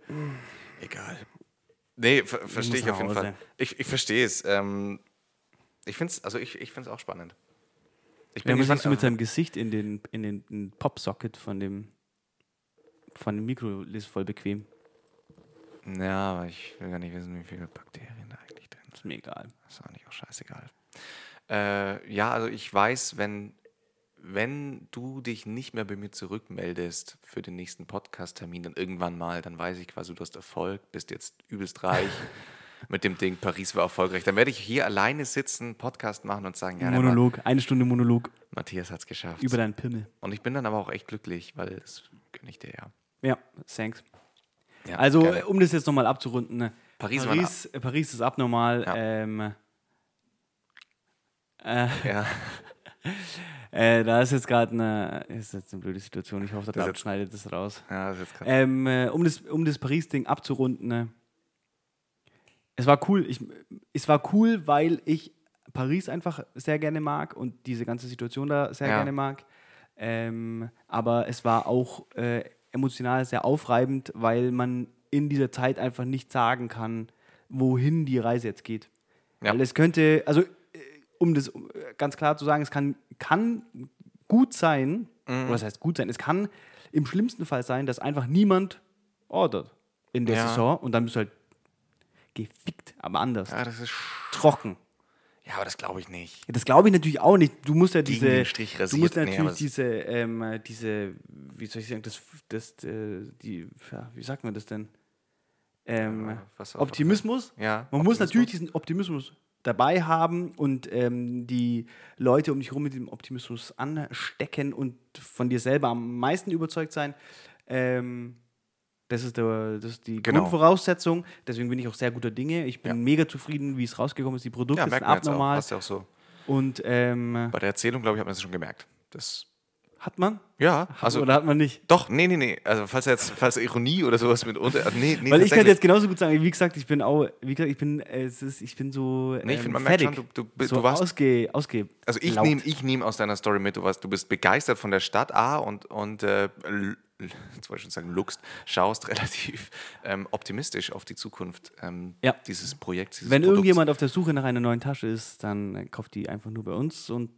Egal. Nee, ver verstehe ich auf jeden. Fall. Ich, ich verstehe es. Ähm, ich finde es also ich, ich find's auch spannend. Ich man sich gespannt, so mit seinem Gesicht in den, in den, Popsocket von dem, von dem Mikro ist voll bequem. Ja, aber ich will gar nicht wissen, wie viele Bakterien da eigentlich drin sind. Ist mir egal. Ist eigentlich auch scheißegal. Äh, ja, also ich weiß, wenn wenn du dich nicht mehr bei mir zurückmeldest für den nächsten Podcast-Termin, dann irgendwann mal, dann weiß ich quasi, du hast Erfolg, bist jetzt übelst reich mit dem Ding, Paris war erfolgreich. Dann werde ich hier alleine sitzen, Podcast machen und sagen, ja, Monolog, eine Stunde Monolog Matthias hat es geschafft. über deinen Pimmel. und ich bin dann aber auch echt glücklich, weil das gönne ich dir ja. Ja, thanks. ja Also, äh, um das jetzt nochmal abzurunden, ne? Paris Paris, äh, Paris ist abnormal. Ja. Ähm, äh, ja, äh, da ist jetzt gerade eine, ist jetzt eine blöde Situation. Ich hoffe, der Das David schneidet das raus. ja, das ist jetzt Ähm, äh, um das, um das Paris-Ding abzurunden, ne? es war cool. Ich, es war cool, weil ich Paris einfach sehr gerne mag und diese ganze Situation da sehr Ja. gerne mag. Ähm, aber es war auch äh, emotional sehr aufreibend, weil man in dieser Zeit einfach nicht sagen kann, wohin die Reise jetzt geht. Ja. Weil es könnte, also äh, um das äh, ganz klar zu sagen, es kann, kann gut sein, Mhm. oder das heißt gut sein, es kann im schlimmsten Fall sein, dass einfach niemand ordert in der Ja. Saison und dann bist du halt gefickt, aber anders. ja, das ist. Trocken. Ja, aber das glaube ich nicht. Das glaube ich natürlich auch nicht. Du musst ja Gegen diese, Strich du musst Nee, natürlich das- diese, ähm, diese, wie soll ich sagen, das, das, äh, die, ja, wie sagt man das denn? Ähm, Ja, Optimismus. Ja, Man muss Optimismus. natürlich diesen Optimismus dabei haben und ähm, die Leute um dich herum mit dem Optimismus anstecken und von dir selber am meisten überzeugt sein. Ähm, das ist, der, das ist die Genau. Grundvoraussetzung. Deswegen bin ich auch sehr guter Dinge. Ich bin Ja. mega zufrieden, wie es rausgekommen ist. Die Produkte Ja, sind jetzt auch. abnormal. Hast du auch so. Und ähm, Bei der Erzählung, glaube ich, hat man das schon gemerkt. Das, hat man? ja, also. Oder hat man nicht? Doch, nee, nee, nee. Also, falls jetzt, falls Ironie oder sowas mit unter. also Nee, nee, Weil ich könnte jetzt genauso gut sagen, wie gesagt, ich bin auch, wie gesagt, ich bin, es ist, ich bin so Nee, ich ähm, finde, man merkt fertig. schon, du- du- so du warst- ausge, ausge Also ich nehme ich nehm aus deiner Story mit, du, warst, du bist begeistert von der Stadt A und, und äh, jetzt wollte ich schon sagen, luchst, schaust relativ ähm, optimistisch auf die Zukunft ähm, Ja. dieses Projekts. Dieses Wenn Produkts. irgendjemand auf der Suche nach einer neuen Tasche ist, dann äh, kauft die einfach nur bei uns und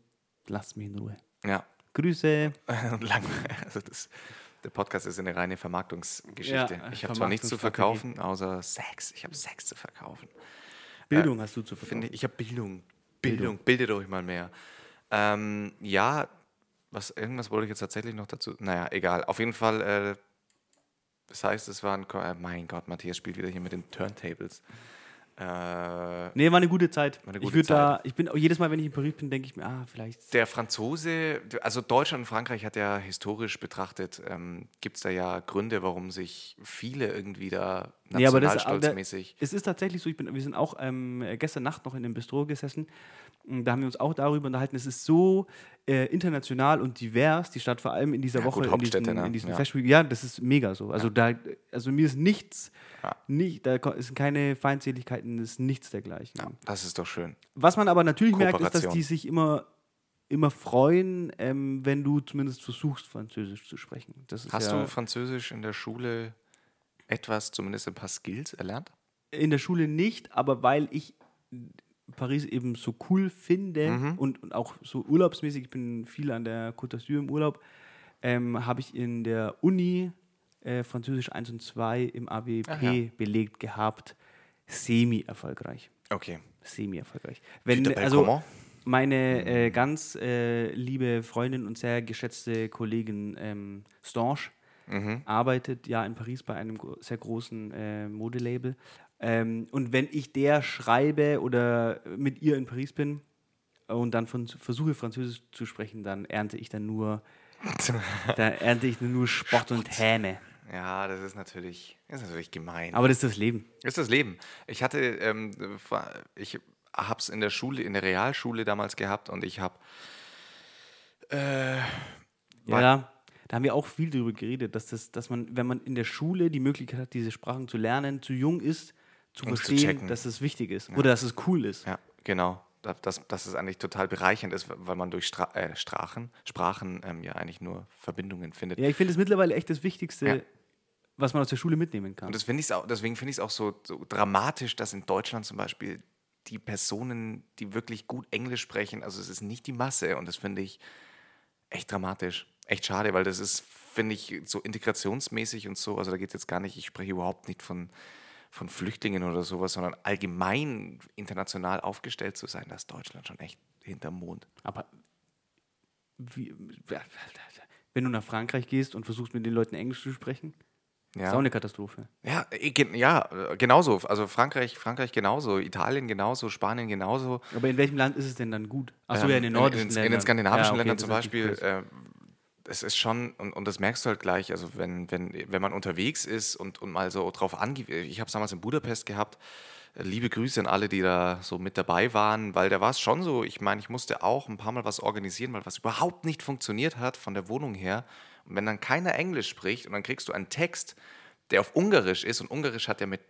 lasst mich in Ruhe. Ja, Grüße. also das, der Podcast ist eine reine Vermarktungsgeschichte. Ja, ich habe zwar nichts zu verkaufen, außer Sex. Ich habe Sex zu verkaufen. Bildung hast du zu verkaufen. Ich, ich habe Bildung. Bildung. Bildet euch mal mehr. Ähm, ja, was, irgendwas wollte ich jetzt tatsächlich noch dazu. Naja, egal. Auf jeden Fall, äh, das heißt, es war ein. Ko- Äh, mein Gott, Matthias spielt wieder hier mit den Turntables. Äh, Nee, war eine gute Zeit. Eine ich gute würde da, ich bin jedes Mal, wenn ich in Paris bin, denke ich mir, ah, vielleicht. der Franzose, also Deutschland und Frankreich hat ja historisch betrachtet, ähm, gibt es da ja Gründe, warum sich viele irgendwie da Nee, aber das- aber nationalstolzmäßig. Es ist tatsächlich so, ich bin, wir sind auch ähm, gestern Nacht noch in einem Bistro gesessen. Da haben wir uns auch darüber unterhalten. Es ist so äh, international und divers, die Stadt vor allem in dieser Ja, Woche, gut, in Hauptstädte, diesem, ne? in diesem Ja. Week. Ja, das ist mega so. Also, da, also mir ist nichts, Ja. nicht, da sind keine Feindseligkeiten, ist nichts dergleichen. Das ist doch schön. Was man aber natürlich merkt, ist, dass die sich immer, immer freuen, ähm, wenn du zumindest versuchst, Französisch zu sprechen. Hast ja du Französisch in der Schule etwas, zumindest ein paar Skills erlernt? in der Schule nicht, aber weil ich Paris eben so cool finde Mhm. und, und auch so urlaubsmäßig, ich bin viel an der Côte d'Azur im Urlaub, ähm, habe ich in der Uni äh, Französisch 1 und 2 im AWP Ach ja. belegt gehabt. Semi-erfolgreich. Okay. Semi-erfolgreich. Wenn, also meine äh, ganz äh, liebe Freundin und sehr geschätzte Kollegin ähm, Stange Mhm. arbeitet ja in Paris bei einem sehr großen äh, Modelabel. Ähm, und wenn ich der schreibe oder mit ihr in Paris bin und dann von, versuche Französisch zu sprechen, dann ernte ich dann nur, da ernte ich nur Spott und Häme. Ja, das ist natürlich, das ist natürlich gemein. Aber das ist das Leben. Das ist das Leben. Ich hatte, ähm, ich habe es in der Schule, in der Realschule damals gehabt und ich habe Ja, Weil- da, da haben wir auch viel darüber geredet, dass, das, dass man, wenn man in der Schule die Möglichkeit hat, diese Sprachen zu lernen, zu jung ist, zu zu verstehen, checken. dass es wichtig ist oder dass es cool ist. Ja, genau. Da- Dass, dass es eigentlich total bereichernd ist, weil man durch Stra äh, Sprachen, Sprachen ähm, ja eigentlich nur Verbindungen findet. Ja, ich finde es mittlerweile echt das Wichtigste, Ja. was man aus der Schule mitnehmen kann. Und das find auch, deswegen finde ich es auch so, so dramatisch, dass in Deutschland zum Beispiel die Personen, die wirklich gut Englisch sprechen, also es ist nicht die Masse und das finde ich echt dramatisch. Echt schade, weil das ist, finde ich, so integrationsmäßig und so, also da geht es jetzt gar nicht, ich spreche überhaupt nicht von, von Flüchtlingen oder sowas, sondern allgemein international aufgestellt zu sein, da ist Deutschland schon echt hinterm Mond. Aber wie, wenn du nach Frankreich gehst und versuchst mit den Leuten Englisch zu sprechen, Ja. ist auch eine Katastrophe. Ja, äh, ja, äh, genauso. Also Frankreich, Frankreich genauso, Italien genauso, Spanien genauso. Aber in welchem Land ist es denn dann gut? Achso, Ähm, ja, in den nordischen in, in, Ländern. in den skandinavischen Ja, okay, Ländern zum Beispiel, äh, es ist schon, und, und das merkst du halt gleich, also wenn, wenn, wenn man unterwegs ist und, und mal so drauf angewiesen, ich habe es damals in Budapest gehabt, äh, liebe Grüße an alle, die da so mit dabei waren, weil da war es schon so, ich meine, ich musste auch ein paar Mal was organisieren, weil was überhaupt nicht funktioniert hat von der Wohnung her. Und wenn dann keiner Englisch spricht und dann kriegst du einen Text, der auf Ungarisch ist und Ungarisch hat ja mit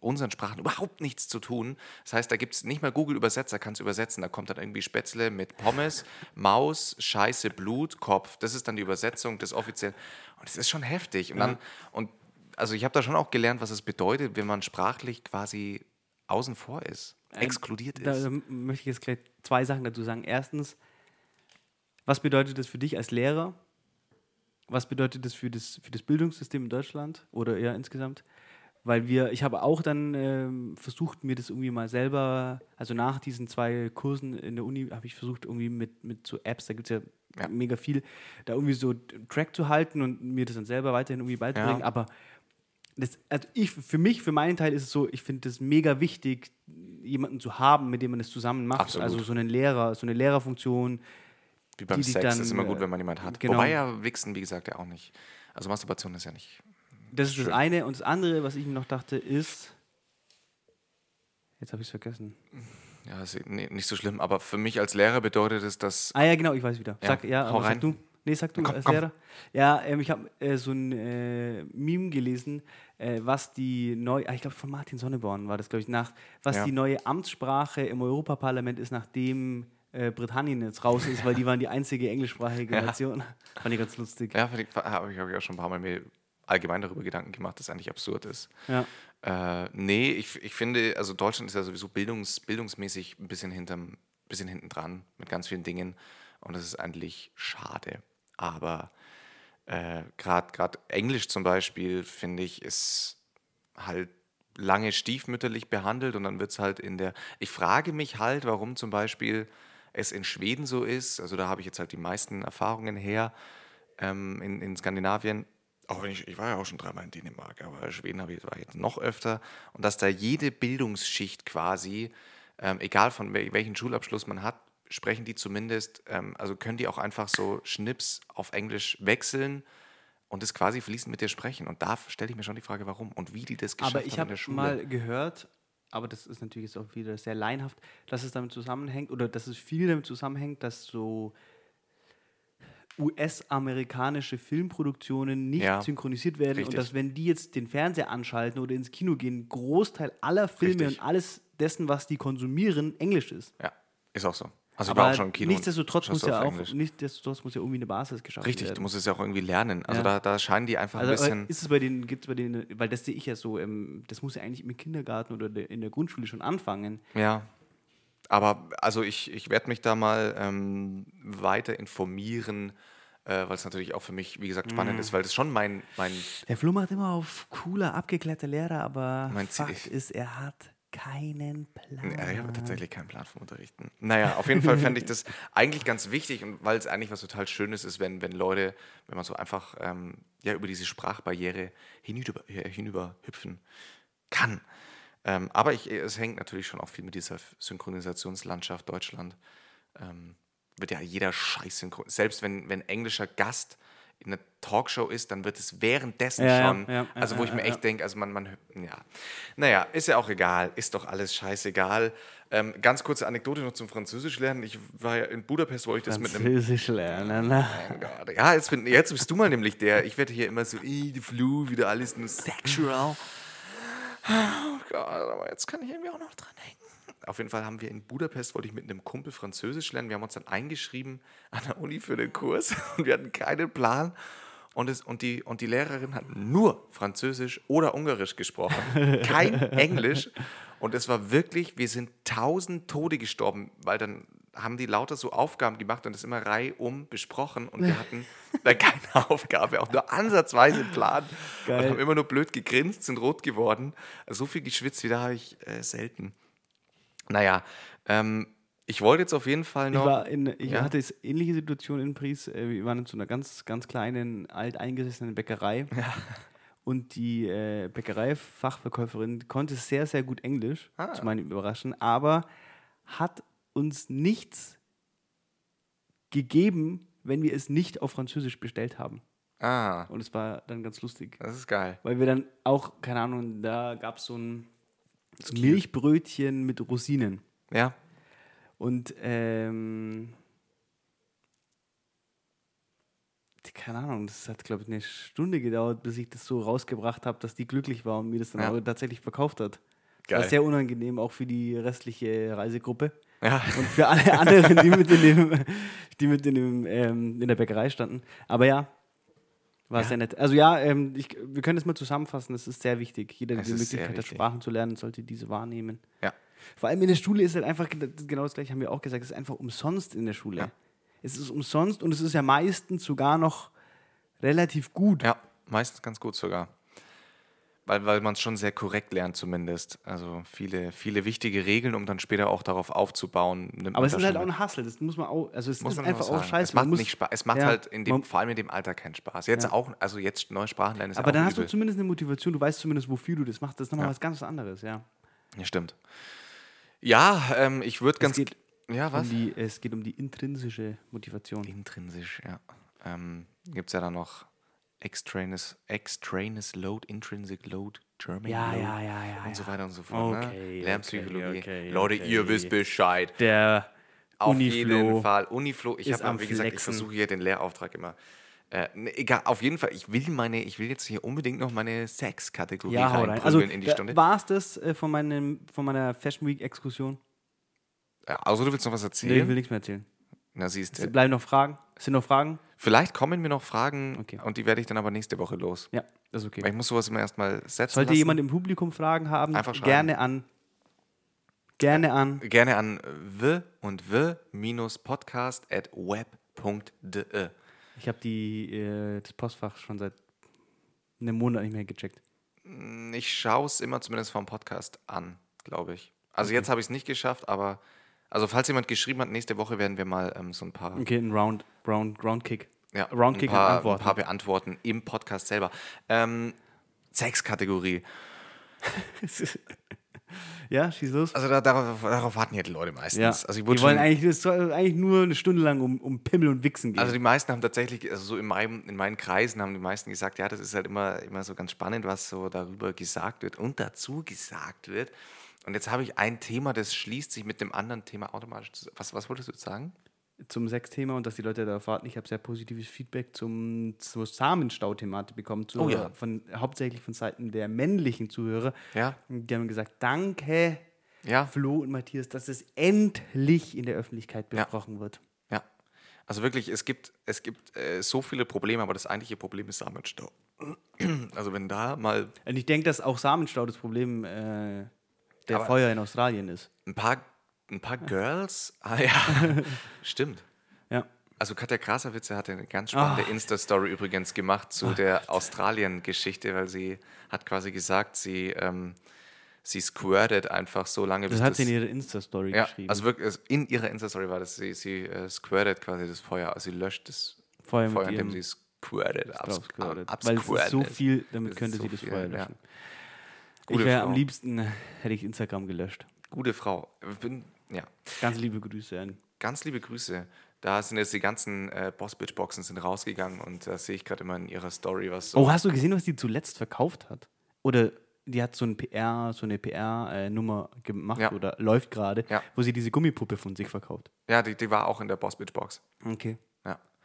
unseren Sprachen überhaupt nichts zu tun. Das heißt, da gibt es nicht mal Google-Übersetzer, kannst übersetzen. Da kommt dann irgendwie Spätzle mit Pommes, Maus, Scheiße, Blut, Kopf. Das ist dann die Übersetzung des offiziellen. Und es ist schon heftig. Und dann, und also ich habe da schon auch gelernt, was es bedeutet, wenn man sprachlich quasi außen vor ist, exkludiert Da ist. ähm, möchte ich jetzt gleich zwei Sachen dazu sagen. Erstens, was bedeutet das für dich als Lehrer? Was bedeutet das für das, für das Bildungssystem in Deutschland oder eher insgesamt? Weil wir, ich habe auch dann ähm, versucht, mir das irgendwie mal selber, also nach diesen zwei Kursen in der Uni, habe ich versucht, irgendwie mit, mit so Apps, da gibt es ja, Ja. mega viel, da irgendwie so Track zu halten und mir das dann selber weiterhin irgendwie beizubringen. Ja. Aber das, also ich, für mich, für meinen Teil ist es so, ich finde es mega wichtig, jemanden zu haben, mit dem man das zusammen macht. Absolut. Also so einen Lehrer, so eine Lehrerfunktion. Wie beim die dich Sex dann, ist immer gut, äh, wenn man jemand hat. genau. Wobei ja Wichsen, wie gesagt, ja auch nicht. Also Masturbation ist ja nicht. Das ist das Schön. eine. Und das andere, was ich mir noch dachte, ist. Jetzt habe ich es vergessen. Ja, ist nee, nicht so schlimm. Aber für mich als Lehrer bedeutet es, dass Ah ja, genau, ich weiß wieder. Ja, Sag, ja, hau aber sag rein. du. Nee, sag du Komm, als komm. Lehrer. Ja, ähm, ich habe äh, so ein äh, Meme gelesen, äh, was die neue, ah, ich glaube von Martin Sonneborn war das, glaube ich, nach, was Ja. die neue Amtssprache im Europaparlament ist, nachdem äh, Britannien jetzt raus ist, weil die waren die einzige englischsprachige Ja. Nation. Fand ich ganz lustig. Ja, habe ich, hab ich auch schon ein paar Mal mir allgemein darüber Gedanken gemacht, dass es eigentlich absurd ist. Ja. Äh, nee, ich, ich finde, also Deutschland ist ja sowieso bildungs, bildungsmäßig ein bisschen hinterm, bisschen hinten dran mit ganz vielen Dingen. Und das ist eigentlich schade. Aber äh, gerade Englisch zum Beispiel, finde ich, ist halt lange stiefmütterlich behandelt und dann wird es halt in der. Ich frage mich halt, warum zum Beispiel es in Schweden so ist. Also da habe ich jetzt halt die meisten Erfahrungen her ähm, in, in Skandinavien. Auch wenn ich, ich war ja auch schon dreimal in Dänemark, aber Schweden habe ich, war ich jetzt noch öfter. Und dass da jede Bildungsschicht quasi, ähm, egal von wel welchen Schulabschluss man hat, sprechen die zumindest, ähm, also können die auch einfach so Schnips auf Englisch wechseln und es quasi fließend mit dir sprechen. Und da stelle ich mir schon die Frage, warum und wie die das geschafft Aber ich haben in habe der Schule. mal gehört, aber das ist natürlich jetzt auch wieder sehr laienhaft, dass es damit zusammenhängt oder dass es viel damit zusammenhängt, dass so US-amerikanische Filmproduktionen nicht Ja, synchronisiert werden richtig. und dass wenn die jetzt den Fernseher anschalten oder ins Kino gehen, Großteil aller Filme Richtig. und alles dessen, was die konsumieren, Englisch ist. ja, ist auch so. Also ich Aber war auch schon im Kino. nichtsdestotrotz muss ja auch Englisch. nichtsdestotrotz muss ja irgendwie eine Basis geschaffen Richtig, werden. du musst es ja auch irgendwie lernen. Also Ja. da, da scheinen die einfach Also ein aber bisschen. ist es bei denen, gibt es bei denen, weil das sehe ich ja so, ähm, das muss ja eigentlich im Kindergarten oder de, in der Grundschule schon anfangen. Ja. Aber also ich, ich werde mich da mal ähm, weiter informieren, äh, weil es natürlich auch für mich, wie gesagt, spannend Mhm. ist, weil das schon mein, mein Der Flo macht immer auf cooler, abgeklärter Lehrer, aber Mein Ziel- Fakt ist, er hat keinen Plan. Ja, ich habe tatsächlich keinen Plan vom Unterrichten. Naja, auf jeden Fall fände ich das eigentlich ganz wichtig und weil es eigentlich was total Schönes ist, wenn, wenn Leute, wenn man so einfach ähm, ja, über diese Sprachbarriere hinüber, äh, hinüber hüpfen kann. Ähm, aber ich, es hängt natürlich schon auch viel mit dieser Synchronisationslandschaft Deutschland. Ähm, wird ja jeder Scheiß synchron. Selbst wenn, wenn englischer Gast in einer Talkshow ist, dann wird es währenddessen Ja, schon. ja, ja, also wo ich mir echt denke, also man, man, ja. Naja, ist ja auch egal, ist doch alles scheißegal. Ähm, ganz kurze Anekdote noch zum Französisch lernen. Ich war ja in Budapest, wo ich das mit einem Französisch lernen. ne? Mein Gott. Ja, jetzt, bin, jetzt bist du mal nämlich der. Ich werde hier immer so, "Ih, die Flu, wieder alles nur sexual. Oh Gott, aber jetzt kann ich irgendwie auch noch dran hängen. Auf jeden Fall haben wir in Budapest, wollte ich mit einem Kumpel Französisch lernen. Wir haben uns dann eingeschrieben an der Uni für den Kurs und wir hatten keinen Plan. Und, es, und, die, und die Lehrerin hat nur Französisch oder Ungarisch gesprochen. Kein Englisch. Und es war wirklich, wir sind tausend Tode gestorben, weil dann haben die lauter so Aufgaben gemacht und das immer reihum besprochen und wir hatten da keine Aufgabe, auch nur ansatzweise einen Plan. Geil. Und haben immer nur blöd gegrinst, sind rot geworden. So viel geschwitzt wie da habe ich äh, selten. Naja, ähm, Ich wollte jetzt auf jeden Fall Ich, noch. war in, ich Ja. hatte jetzt ähnliche Situation in Paris. Äh, Wir waren in so einer ganz, ganz kleinen, alteingesessenen Bäckerei. Und die äh, Bäckereifachverkäuferin konnte sehr, sehr gut Englisch, Ah. zu meinem Überraschen, aber hat uns nichts gegeben, wenn wir es nicht auf Französisch bestellt haben. ah, Und es war dann ganz lustig. das ist geil. Weil wir dann auch, keine Ahnung, da gab es so ein Milchbrötchen mit Rosinen. Ja. Und ähm, keine Ahnung, das hat, glaube ich, eine Stunde gedauert, bis ich das so rausgebracht habe, dass die glücklich war und mir das dann Ja. auch tatsächlich verkauft hat. Das Geil. war sehr unangenehm, auch für die restliche Reisegruppe. Ja. Und für alle anderen, die mit in, dem, die mit in, dem, ähm, in der Bäckerei standen. Aber ja, war sehr nett. Also ja, ähm, ich, wir können das mal zusammenfassen, das ist sehr wichtig. Jeder, der Es die Möglichkeit hat. Sprachen zu lernen, sollte diese wahrnehmen. Ja. Vor allem in der Schule ist halt einfach gen- genau das gleiche, haben wir auch gesagt, es ist einfach umsonst in der Schule. Ja. Es ist umsonst und es ist ja meistens sogar noch relativ gut. Ja, meistens ganz gut sogar. Weil, weil man es schon sehr korrekt lernt, zumindest. Also viele, viele wichtige Regeln, um dann später auch darauf aufzubauen. Aber es ist halt auch ein Hassel, das muss man auch, also es Muss ist einfach auch scheiße. Es macht, muss- nicht Spaß. Es macht Ja, halt in dem, vor allem in dem Alter keinen Spaß. Jetzt Ja. auch, also jetzt neue Sprachen lernen ist aber ja dann hast du übel. zumindest eine Motivation, du weißt zumindest, wofür du das machst. Das ist nochmal was ganz anderes, ja. Ja, stimmt. Ja, ähm, ich würde ganz. geht ja, was? Um die, es geht um die intrinsische Motivation. Intrinsisch, ja. Ähm, Gibt es ja dann noch extraneous, extraneous Load, Intrinsic Load, German Ja, Load ja, ja, ja, und so weiter und so fort. Okay, ne? Lernpsychologie. okay, okay, Leute, ihr wisst Bescheid. Der Auf Uniflo jeden Fall. Uniflo, ich habe, wie gesagt, ich versuche hier den Lehrauftrag immer. Äh, ne, egal, auf jeden Fall, ich will meine, ich will jetzt hier unbedingt noch meine Sex-Kategorie Ja, rein. Also in die Stunde. war es das äh, von, meinem, von meiner Fashion Week Exkursion? Ja, also du willst noch was Nee, erzählen? ich will nichts mehr erzählen. Na, siehst Es du. bleiben noch Fragen? Es sind noch Fragen? Vielleicht kommen mir noch Fragen Okay. und die werde ich dann aber nächste Woche los. Ja, das ist okay. Weil ich muss sowas immer erstmal setzen Sollte lassen. jemand im Publikum Fragen haben, Einfach schreiben. gerne an. Gerne an. Gerne an w und w-podcast at web.de. Ich habe äh, das Postfach schon seit einem Monat nicht mehr gecheckt. Ich schaue es immer zumindest vom Podcast an, glaube ich. Also jetzt habe ich es nicht geschafft, aber also falls jemand geschrieben hat, nächste Woche werden wir mal ähm, so ein paar, Okay, ein Round, Round, Round Kick. ja, Roundkick ein paar, an Antworten. ein paar beantworten im Podcast selber. Ähm, Sexkategorie. ja, schieß los. Also da, darauf, darauf warten ja die Leute meistens. Ja. Also ich die wollen eigentlich, eigentlich nur eine Stunde lang um, um Pimmel und Wichsen gehen. Also die meisten haben tatsächlich, also so in, meinem, in meinen Kreisen haben die meisten gesagt, ja, das ist halt immer, immer so ganz spannend, was so darüber gesagt wird und dazu gesagt wird. Und jetzt habe ich ein Thema, das schließt sich mit dem anderen Thema automatisch zusammen. Was, was wolltest du jetzt sagen? zum Sexthema und dass die Leute darauf warten. Ich habe sehr positives Feedback zum, zur Samenstau-Thematik bekommen, zu, Oh ja. von, hauptsächlich von Seiten der männlichen Zuhörer. Ja. Die haben gesagt, danke Ja, Flo und Matthias, dass es endlich in der Öffentlichkeit Ja. besprochen wird. ja. Also wirklich, es gibt, es gibt äh, so viele Probleme, aber das eigentliche Problem ist Samenstau. Also wenn da mal Und ich denke, dass auch Samenstau das Problem äh, der Aber- Feuer in Australien ist. ein paar, ein paar Girls, ah ja, stimmt. Ja. Also Katja Krasavitze hatte eine ganz spannende Ah. Insta-Story übrigens gemacht zu der Australien-Geschichte, weil sie hat quasi gesagt, sie, ähm, sie squirtet einfach so lange, Das bis hat sie in ihrer Insta-Story ja, geschrieben. also wirklich, es- in ihrer Insta-Story war das, sie, sie äh, squirtet quasi das Feuer, also sie löscht das Feuer Feuer, indem sie squirtet, abs- drauf squirtet. ab- Weil es ist so absquirtet. viel, damit könnte so sie das viel, Feuer ja. Gute ich wäre am liebsten, äh, hätte ich Instagram gelöscht. Gute Frau. Bin, ja. Ganz liebe Grüße an. Ganz liebe Grüße. Da sind jetzt die ganzen äh, Boss-Bitch-Boxen sind rausgegangen und da sehe ich gerade immer in ihrer Story was so. Oh, hast du gesehen, was die zuletzt verkauft hat? Oder die hat so ein PR, so eine PR-Nummer gemacht Ja. oder läuft gerade, Ja. wo sie diese Gummipuppe von sich verkauft. Ja, die, die war auch in der Boss-Bitch-Box. Okay.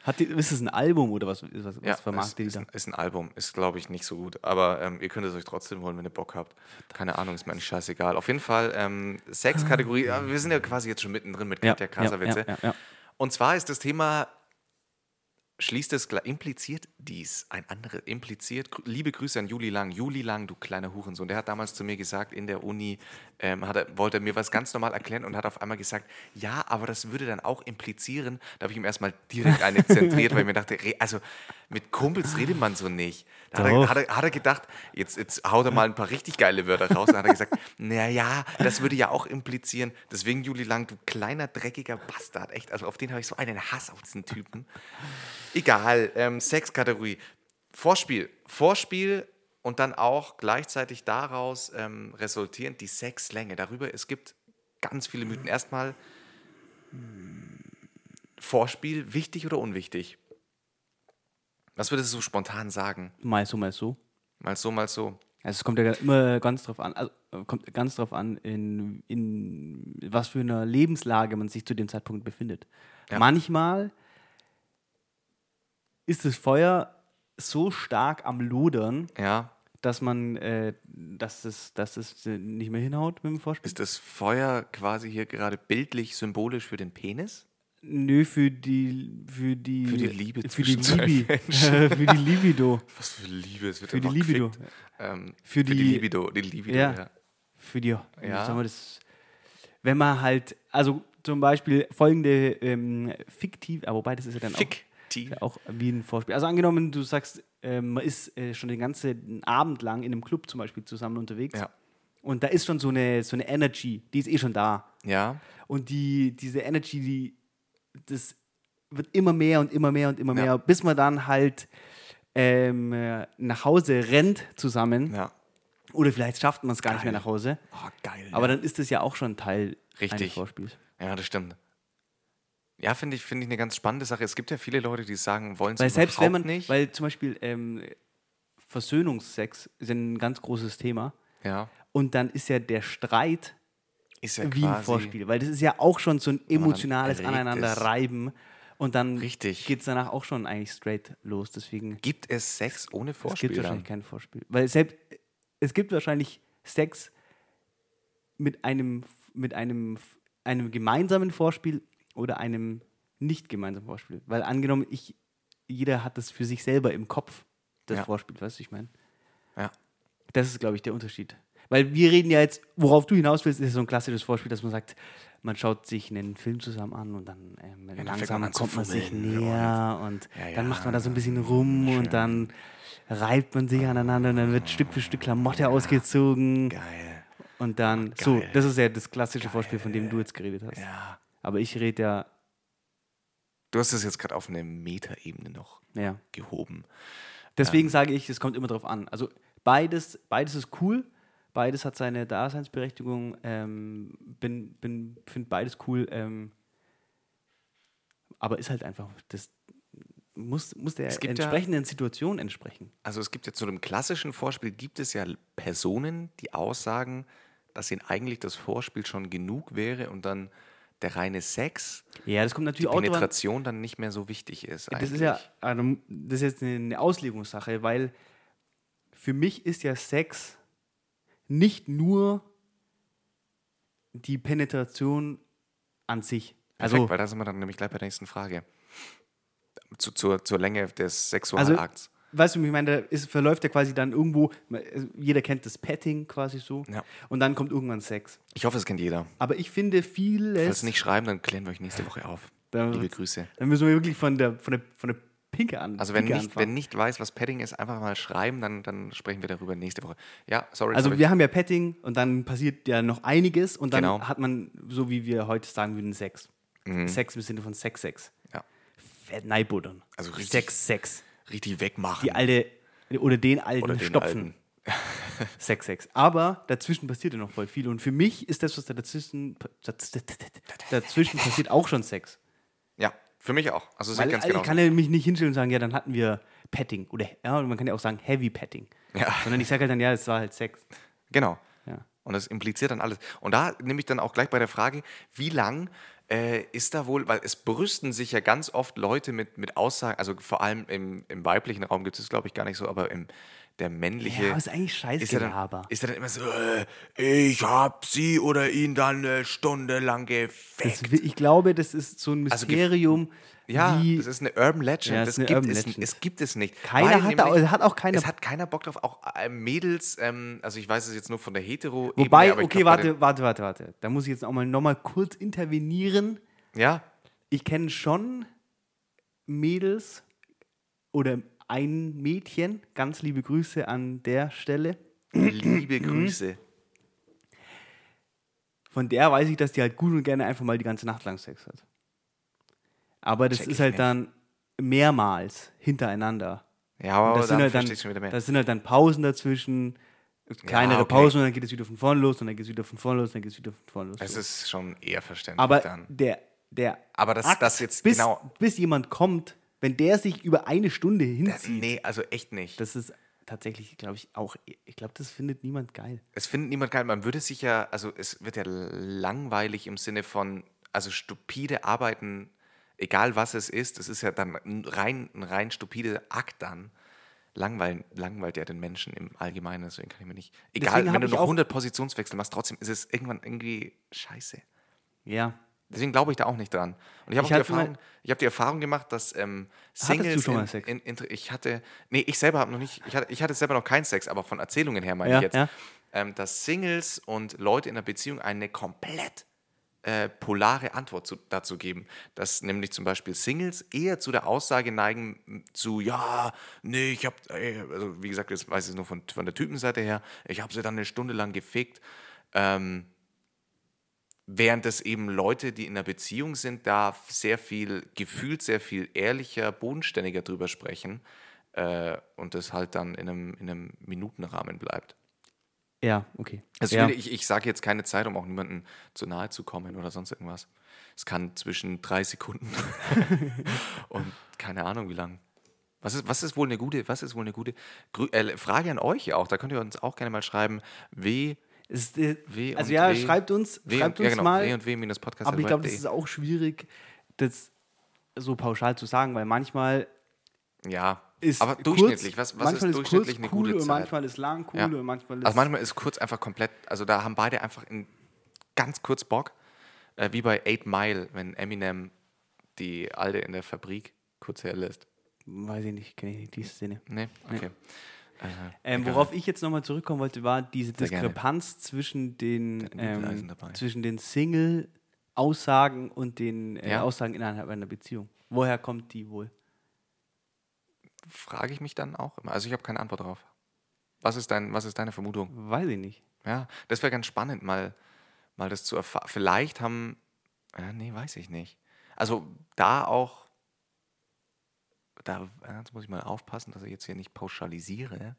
Ja. Hat die, ist es ein Album oder was, was, was Ja, die ist, da? ist, ein, Album, ist glaube ich nicht so gut, aber ähm, ihr könnt es euch trotzdem holen, wenn ihr Bock habt. Keine Ahnung, ist mir eigentlich scheißegal. Auf jeden Fall ähm, Sex-Kategorie, ja, wir sind ja quasi jetzt schon mittendrin mit Katja Krasavitze. ja, ja, ja. Und zwar ist das Thema, schließt es, impliziert dies, ein anderes, impliziert, liebe Grüße an Juli Lang. Juli Lang, du kleiner Hurensohn, der hat damals zu mir gesagt, in der Uni ähm, er, wollte er mir was ganz normal erklären und hat auf einmal gesagt, ja, aber das würde dann auch implizieren, da habe ich ihm erstmal direkt eine zentriert, weil ich mir dachte, also mit Kumpels redet man so nicht. Da hat er, hat, er, hat er gedacht, jetzt, jetzt haut er mal ein paar richtig geile Wörter raus. Dann hat er gesagt, naja, das würde ja auch implizieren, deswegen Juli Lang, du kleiner, dreckiger Bastard, echt. Also auf den habe ich so einen Hass auf diesen Typen. Egal, ähm, Sexkategorie. Vorspiel. Vorspiel und dann auch gleichzeitig daraus ähm, resultierend die Sexlänge. Darüber, es gibt ganz viele Mythen. Erstmal, hm, Vorspiel, wichtig oder unwichtig? Was würdest du spontan sagen? Mal so, mal so. Mal so, mal so. Also es kommt ja immer ganz drauf an, also kommt ganz drauf an, in, in was für einer Lebenslage man sich zu dem Zeitpunkt befindet. Ja. Manchmal ist das Feuer so stark am Lodern, Ja. dass man, äh, dass es, dass es nicht mehr hinhaut mit dem Vorspiel. Ist das Feuer quasi hier gerade bildlich symbolisch für den Penis? Nö, für die, für die, Für die Liebe für die Libi, für die Libido, Was für Liebe, es wird Für die Libido. Ähm, Für für, die, die- Libido, die Libido, Ja. ja. für die, Ja. sagen wir das, wenn man halt, also zum Beispiel folgende ähm, fiktiv, aber wobei das ist ja dann auch, Fiktiv. ja auch wie ein Vorspiel. Also angenommen, du sagst, ähm, man ist äh, schon den ganzen Abend lang in einem Club zum Beispiel zusammen unterwegs Ja. und da ist schon so eine, so eine Energy, die ist eh schon da. Ja, Und die, diese Energy, die, das wird immer mehr und immer mehr und immer Ja. mehr, bis man dann halt ähm, äh, nach Hause rennt zusammen. ja. Oder vielleicht schafft man es gar nicht Geil. mehr nach Hause. Oh, geil. Aber ja. dann ist das ja auch schon Teil Richtig. eines Vorspiels. ja, das stimmt. Ja, finde ich, finde ich eine ganz spannende Sache. Es gibt ja viele Leute, die sagen, wollen es selbst wenn man, nicht. weil zum Beispiel ähm, Versöhnungsex ist ein ganz großes Thema. ja, Und dann ist ja der Streit ist ja wie ein Vorspiel, weil das ist ja auch schon so ein emotionales Aneinanderreiben. Und dann geht es danach auch schon eigentlich straight los. Deswegen Gibt es Sex ohne es Vorspiel? gibt wahrscheinlich kein Vorspiel. Weil selbst, es gibt wahrscheinlich Sex mit einem, mit einem, einem gemeinsamen Vorspiel oder einem nicht gemeinsamen Vorspiel. Weil angenommen, ich, jeder hat das für sich selber im Kopf, das Ja. Vorspiel, weißt du, ich meine? Ja. Das ist, glaube ich, der Unterschied. Weil wir reden ja jetzt, worauf du hinaus willst, ist so ein klassisches Vorspiel, dass man sagt, man schaut sich einen Film zusammen an und dann ähm, fängt langsam zu kommt man sich näher und Ja, ja, dann macht man da so ein bisschen rum schön. und dann reibt man sich aneinander und dann wird Stück für Stück Klamotte ausgezogen Geil. und dann, so, geil. das ist ja das klassische Vorspiel, von dem du jetzt geredet hast. Ja. Aber ich rede ja, Du hast es jetzt gerade auf eine Metaebene noch ja. gehoben. Deswegen sage ich, es kommt immer drauf an. Also beides, beides ist cool, beides hat seine Daseinsberechtigung. Ähm, bin, bin, finde beides cool. Ähm, aber ist halt einfach, das muss, muss der gibt ja- entsprechenden Situation entsprechen. Also es gibt ja zu dem klassischen Vorspiel gibt es ja Personen, die aussagen, dass ihnen eigentlich das Vorspiel schon genug wäre und dann der reine Sex, Ja, das kommt die natürlich auch drauf an. Penetration dann nicht mehr so wichtig ist. Das ist eigentlich. ja, also, das ist jetzt eine Auslegungssache, weil für mich ist ja Sex nicht nur die Penetration an sich. Perfekt, Also, weil da sind wir dann nämlich gleich bei der nächsten Frage. Zu, zur, zur Länge des also Sexualakts. weißt du, ich meine, da ist, verläuft ja quasi dann irgendwo, also jeder kennt das Petting quasi so, Ja. und dann kommt irgendwann Sex. ich hoffe, es kennt jeder. Aber ich finde vieles, Falls nicht schreiben, dann klären wir euch nächste Woche auf. Da Liebe Grüße. dann müssen wir wirklich von der, von der, von der Pinke an. Also wenn Pinke nicht, anfangen. wenn nicht weiß, was Padding ist, einfach mal schreiben, dann, dann sprechen wir darüber nächste Woche. Ja, sorry. Also wir haben ja Petting und dann passiert ja noch einiges und dann Genau. hat man, so wie wir heute sagen würden, Sex. Sex im Sinne von Sex, Sex. Mhm. ja, Fett Neibuddern. Also richtig- Sex, Sex. richtig wegmachen. Die alte, oder den alten Oder den Stopfen. Sex, Sex. Aber dazwischen passiert ja noch voll viel und für mich ist das, was da dazwischen, dazwischen passiert, auch schon Sex. Für mich auch. Also Weil ganz also genau. ich kann ja mich nicht hinstellen und sagen, ja, dann hatten wir Petting. Oder ja, man kann ja auch sagen Heavy Petting. Ja. Sondern ich sage halt dann, ja, es war halt Sex. Genau. Ja. Und das impliziert dann alles. Und da nehme ich dann auch gleich bei der Frage, wie lang äh, ist da wohl, weil es brüsten sich ja ganz oft Leute mit, mit Aussagen, also vor allem im, im weiblichen Raum gibt es, glaube ich, gar nicht so, aber im der männliche. Ja, ist eigentlich scheiß ist Gelaber. dann, ist ja dann immer so, äh, ich hab sie oder ihn dann eine Stunde lang Das, gefickt. wi- ich glaube, das ist so ein Also Mysterium, Ja, wie das ist eine Urban Legend. Ja, das das gibt es, Legend. es gibt es nicht. Keiner hat da- nämlich- hat auch keiner- Es hat keiner Bock drauf. Auch äh, Mädels, ähm, also ich weiß es jetzt nur von der hetero Wobei, aber okay, glaub, warte, warte, warte, warte. Da muss ich jetzt auch mal nochmal kurz intervenieren. Ja, Ich kenne schon Mädels oder ein Mädchen, ganz liebe Grüße an der Stelle. Liebe Grüße. Von der weiß ich, dass die halt gut und gerne einfach mal die ganze Nacht lang Sex hat. Aber das Check ist halt dann mehrmals hintereinander. Ja, aber das, sind halt dann, verstehe ich schon wieder mehr. das sind halt dann Pausen dazwischen, kleinere okay. Pausen und dann geht es wieder von vorne los und dann geht es wieder von vorne los und dann geht es wieder von vorne los. Es ist schon eher verständlich Aber dann. der, der Aber das- Akt, das jetzt bis, genau- bis jemand kommt, wenn der sich über eine Stunde Äh, hinzieht, nee, also echt nicht. das ist tatsächlich, glaube ich, auch, ich glaube, das findet niemand geil. Es findet niemand geil. Man würde sich ja, also es wird ja langweilig im Sinne von, also stupide Arbeiten, egal was es ist, das ist ja dann ein rein, ein rein stupider Akt dann. Langweilen, langweilt ja den Menschen im Allgemeinen, deswegen kann ich mir nicht. Egal, Deswegen wenn du noch auch- 100 Positionswechsel machst, trotzdem ist es irgendwann irgendwie scheiße. Ja. Deswegen glaube ich da auch nicht dran. Und ich habe die Erfahrung, ich habe die Erfahrung gemacht, dass ähm, Singles du schon mal in, Sex? In, in, ich hatte, nee, ich selber habe noch nicht, ich hatte, ich hatte selber noch keinen Sex, aber von Erzählungen her meine Ja, ich jetzt, ja. ähm, dass Singles und Leute in einer Beziehung eine komplett äh, polare Antwort zu, dazu geben. Dass nämlich zum Beispiel Singles eher zu der Aussage neigen, zu, ja, nee, ich habe, also wie gesagt, das weiß ich nur von, von der Typenseite her, ich habe sie dann eine Stunde lang gefickt. Ähm, Während es eben Leute, die in einer Beziehung sind, da sehr viel, gefühlt sehr viel ehrlicher, bodenständiger drüber sprechen äh, und das halt dann in einem, in einem Minutenrahmen bleibt. Ja, okay. Also ja. ich, ich sage jetzt keine Zeit, um auch niemandem zu nahe zu kommen oder sonst irgendwas. Es kann zwischen drei Sekunden und keine Ahnung wie lang. Was ist, was ist wohl eine gute, was ist wohl eine gute Grü äh, Frage an euch auch, da könnt ihr uns auch gerne mal schreiben, w, Es, äh, also ja, W. schreibt uns, w, schreibt ja, uns genau, mal. w und w podcast aber ich glaube, das ist auch schwierig, das so pauschal zu sagen, weil manchmal ja, ist aber kurz, durchschnittlich, was, was ist durchschnittlich kurz eine cool gute und Zeit? manchmal ist lang cool Ja. und manchmal ist Also manchmal ist kurz einfach komplett, also da haben beide einfach in ganz kurz Bock, äh, wie bei Eight Mile, wenn Eminem die Alte in der Fabrik kurz herlässt. weiß ich nicht, kenne ich nicht die Szene. Nee? Okay. Äh, Ähm, worauf ich jetzt nochmal zurückkommen wollte, war diese Sehr gerne. Diskrepanz zwischen den, ähm, zwischen den Single-Aussagen und den äh, Ja. Aussagen innerhalb einer Beziehung. Woher kommt die wohl? Frage ich mich dann auch immer. Also ich habe keine Antwort drauf. Was ist, dein, was ist deine Vermutung? Weiß ich nicht. Ja, das wäre ganz spannend, mal, mal das zu erfahren. Vielleicht haben, ja, nee, weiß ich nicht. Also da auch, da jetzt muss ich mal aufpassen, dass ich jetzt hier nicht pauschalisiere.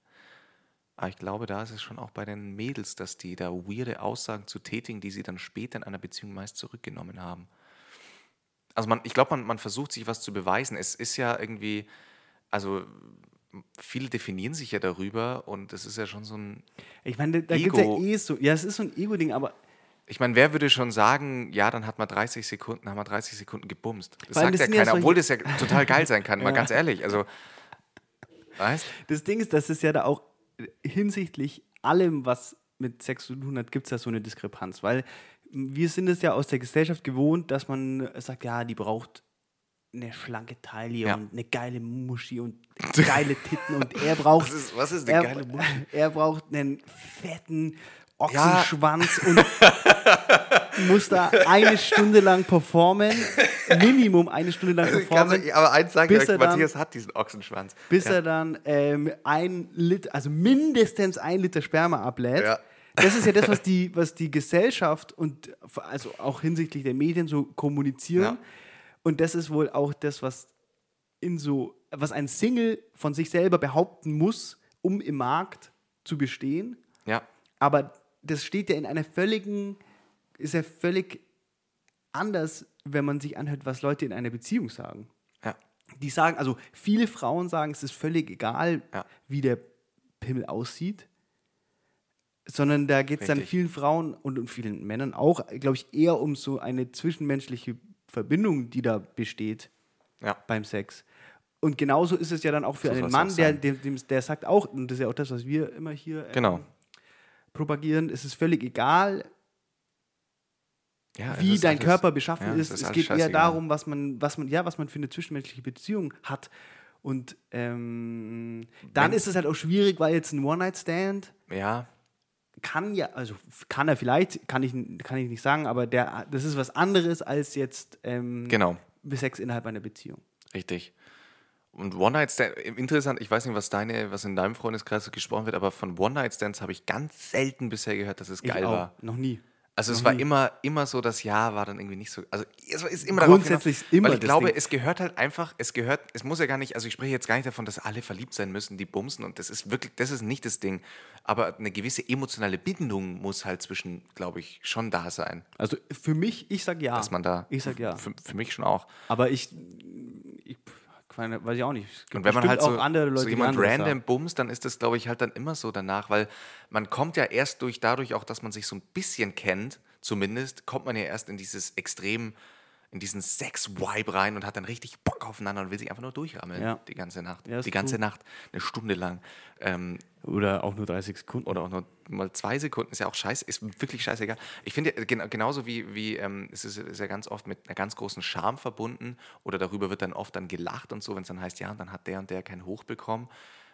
Aber ich glaube, da ist es schon auch bei den Mädels, dass die da weirde Aussagen zu tätigen, die sie dann später in einer Beziehung meist zurückgenommen haben. Also man, ich glaube, man, man versucht sich was zu beweisen. Es ist ja irgendwie, also viele definieren sich ja darüber und es ist ja schon so ein Ich meine, da gibt es ja eh so, ja, es ist so ein Ego-Ding, aber Ich meine, wer würde schon sagen, ja, dann hat man 30 Sekunden, haben wir 30 Sekunden gebumst. Das sagt das ja ja keiner, obwohl das ja total geil sein kann, mal Ja. ganz ehrlich. Also, weißt das Ding ist, dass es ja da auch hinsichtlich allem, was mit Sex zu tun hat, gibt es da so eine Diskrepanz, weil wir sind es ja aus der Gesellschaft gewohnt, dass man sagt, ja, die braucht eine schlanke Taille Ja. und eine geile Muschi und geile Titten und er braucht Was ist- was ist eine er, geile Muschi? Er braucht einen fetten Ochsenschwanz und muss da eine Stunde lang performen, Minimum eine Stunde lang performen, aber eins sage bis dann- Matthias hat diesen Ochsenschwanz. bis ja. er dann ähm, ein Liter, also mindestens ein Liter Sperma ablädt. Ja. Das ist ja das, was die, was die Gesellschaft und also auch hinsichtlich der Medien so kommunizieren. Ja. Und das ist wohl auch das, was in so, was ein Single von sich selber behaupten muss, um im Markt zu bestehen. ja, Aber das steht ja in einer völligen, ist ja völlig anders, wenn man sich anhört, was Leute in einer Beziehung sagen ja, die sagen, also viele Frauen sagen, es ist völlig egal, Ja. wie der Pimmel aussieht, sondern da geht es dann vielen Frauen und, vielen Männern auch, glaube ich, eher um so eine zwischenmenschliche Verbindung, die da besteht ja. beim Sex. Und genauso ist es ja dann auch für So einen Mann, der, dem, dem, der sagt auch, und das ist ja auch das, was wir immer hier ähm, Genau. propagieren, es ist völlig egal, ja wie dein alles- Körper beschaffen ja, ist. ist Es geht eher darum, was man, was man, ja, was man für eine zwischenmenschliche Beziehung hat. Und ähm, dann Wenn- ist es halt auch schwierig, weil jetzt ein One-Night-Stand Ja, kann ja, also kann er vielleicht, kann ich, kann ich nicht sagen, aber der, das ist was anderes als jetzt ähm, genau. Sex innerhalb einer Beziehung. Richtig. Und One-Night-Stand, interessant, ich weiß nicht, was deine, was in deinem Freundeskreis gesprochen wird, aber von One-Night-Stands habe ich ganz selten bisher gehört, dass es Ich geil auch. war. Noch nie. Also es Noch war immer, immer so, das Ja war dann irgendwie nicht so. Also es ist immer darauf Grundsätzlich hinaus, immer Weil ich glaube, Ding. es gehört halt einfach, es gehört, es muss ja gar nicht, also ich spreche jetzt gar nicht davon, dass alle verliebt sein müssen, die bumsen und das ist wirklich, das ist nicht das Ding. Aber eine gewisse emotionale Bindung muss halt zwischen, glaube ich, schon da sein. Also für mich, ich sag ja. Dass man da. Ich sag ja. Für, für mich schon auch. Aber ich, ich keine, weiß ich auch nicht. Und wenn man halt so, auch andere Leute, so jemand random bumst, dann ist das, glaube ich, halt dann immer so danach, weil man kommt ja erst durch, dadurch auch, dass man sich so ein bisschen kennt, zumindest, kommt man ja erst in dieses extrem, in diesen Sex-Vibe rein und hat dann richtig Bock aufeinander und will sich einfach nur durchrammeln Ja. die ganze Nacht. Ja, die ganze true. Nacht, eine Stunde lang. Ähm, Oder auch nur 30 Sekunden. oder auch nur mal zwei Sekunden, ist ja auch scheiße, ist wirklich scheißegal. Ich finde, gen genauso wie, wie ähm, es ist, ist ja ganz oft mit einer ganz großen Scham verbunden oder darüber wird dann oft dann gelacht und so, wenn es dann heißt, ja, und dann hat der und der kein Hoch bekommen,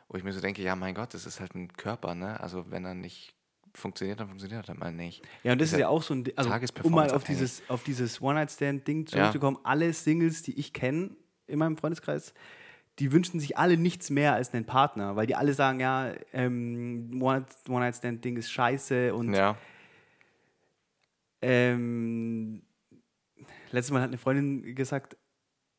wo ich mir so denke, ja, mein Gott, das ist halt ein Körper, ne? Also wenn er nicht funktioniert, dann funktioniert er halt mal nicht. Ja, und das ist, ja ja auch so ein, also um mal auf dieses, auf dieses One-Night-Stand-Ding Ja. zurückzukommen, alle Singles, die ich kenne in meinem Freundeskreis, die wünschen sich alle nichts mehr als einen Partner, weil die alle sagen, ja, ähm, One- One-Night-Stand-Ding ist scheiße und Ja, ähm, letztes Mal hat eine Freundin gesagt,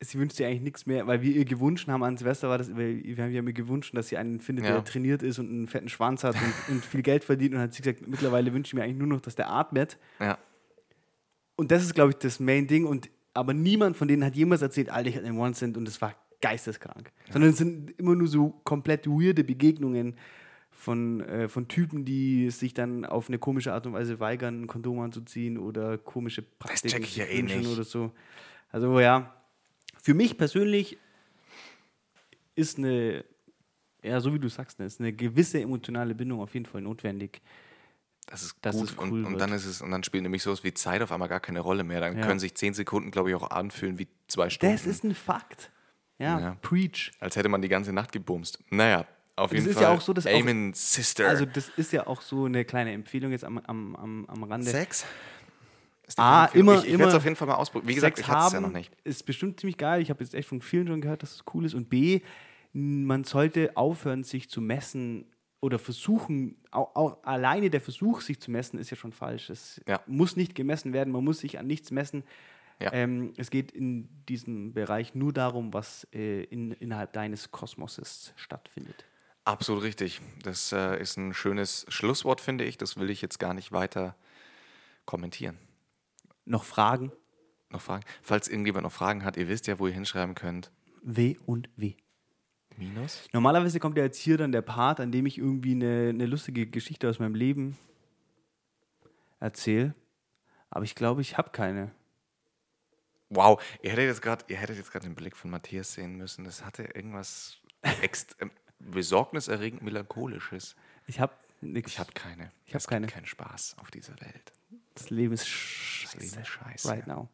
sie wünscht sich eigentlich nichts mehr, weil wir ihr gewünscht haben an Silvester war das, wir haben ihr gewünscht, dass sie einen findet, Ja. der trainiert ist und einen fetten Schwanz hat und, und viel Geld verdient und hat sie gesagt, mittlerweile wünsche ich mir eigentlich nur noch, dass der atmet. ja. Und das ist, glaube ich, das Main-Ding. Und aber niemand von denen hat jemals erzählt, Alter, ich hatte einen One-Cent und es war geisteskrank. Sondern es sind immer nur so komplett weirde Begegnungen von, äh, von Typen, die sich dann auf eine komische Art und Weise weigern, ein Kondom anzuziehen oder komische Praktiken check ich ja eh nicht. oder so. Also ja, für mich persönlich ist eine, ja, so wie du sagst, ne, ist eine gewisse emotionale Bindung auf jeden Fall notwendig. Das ist gut. cool und, und dann ist es, und dann spielt nämlich sowas wie Zeit auf einmal gar keine Rolle mehr. Dann Ja. können sich zehn Sekunden, glaube ich, auch anfühlen wie zwei Stunden. Das ist ein Fakt. Ja, Ja. preach. Als hätte man die ganze Nacht gebumst. Naja, auf Das jeden ist Fall. ja auch so, dass auch- Amen, Sister. Also das ist ja auch so eine kleine Empfehlung jetzt am, am, am, am Rande. Sex? Ah, immer- Ich, ich werde es auf jeden Fall mal ausprobieren. Wie gesagt, Sex ich hatte es ja noch nicht. ist bestimmt ziemlich geil. Ich habe jetzt echt von vielen schon gehört, dass es cool ist. Und B, man sollte aufhören, sich zu messen oder versuchen, auch, auch alleine der Versuch, sich zu messen, ist ja schon falsch. Es Ja. muss nicht gemessen werden, man muss sich an nichts messen. Ja. Ähm, es geht in diesem Bereich nur darum, was äh, in, innerhalb deines Kosmoses stattfindet. Absolut richtig. Das äh, ist ein schönes Schlusswort, finde ich. Das will ich jetzt gar nicht weiter kommentieren. Noch Fragen? Noch Fragen? Falls irgendjemand noch Fragen hat, ihr wisst ja, wo ihr hinschreiben könnt. W und W. Minus? Normalerweise kommt ja jetzt hier dann der Part, an dem ich irgendwie eine, eine lustige Geschichte aus meinem Leben erzähle. Aber ich glaube, ich habe keine. Wow, ihr hättet jetzt gerade, ihr hättet jetzt gerade den Blick von Matthias sehen müssen. Das hatte irgendwas ähm, besorgniserregend melancholisches. Ich habe nichts. Ich habe keine. Ich hab es keine. Keinen Spaß auf dieser Welt. Das Leben ist scheiße. Das Leben ist scheiße. Right now.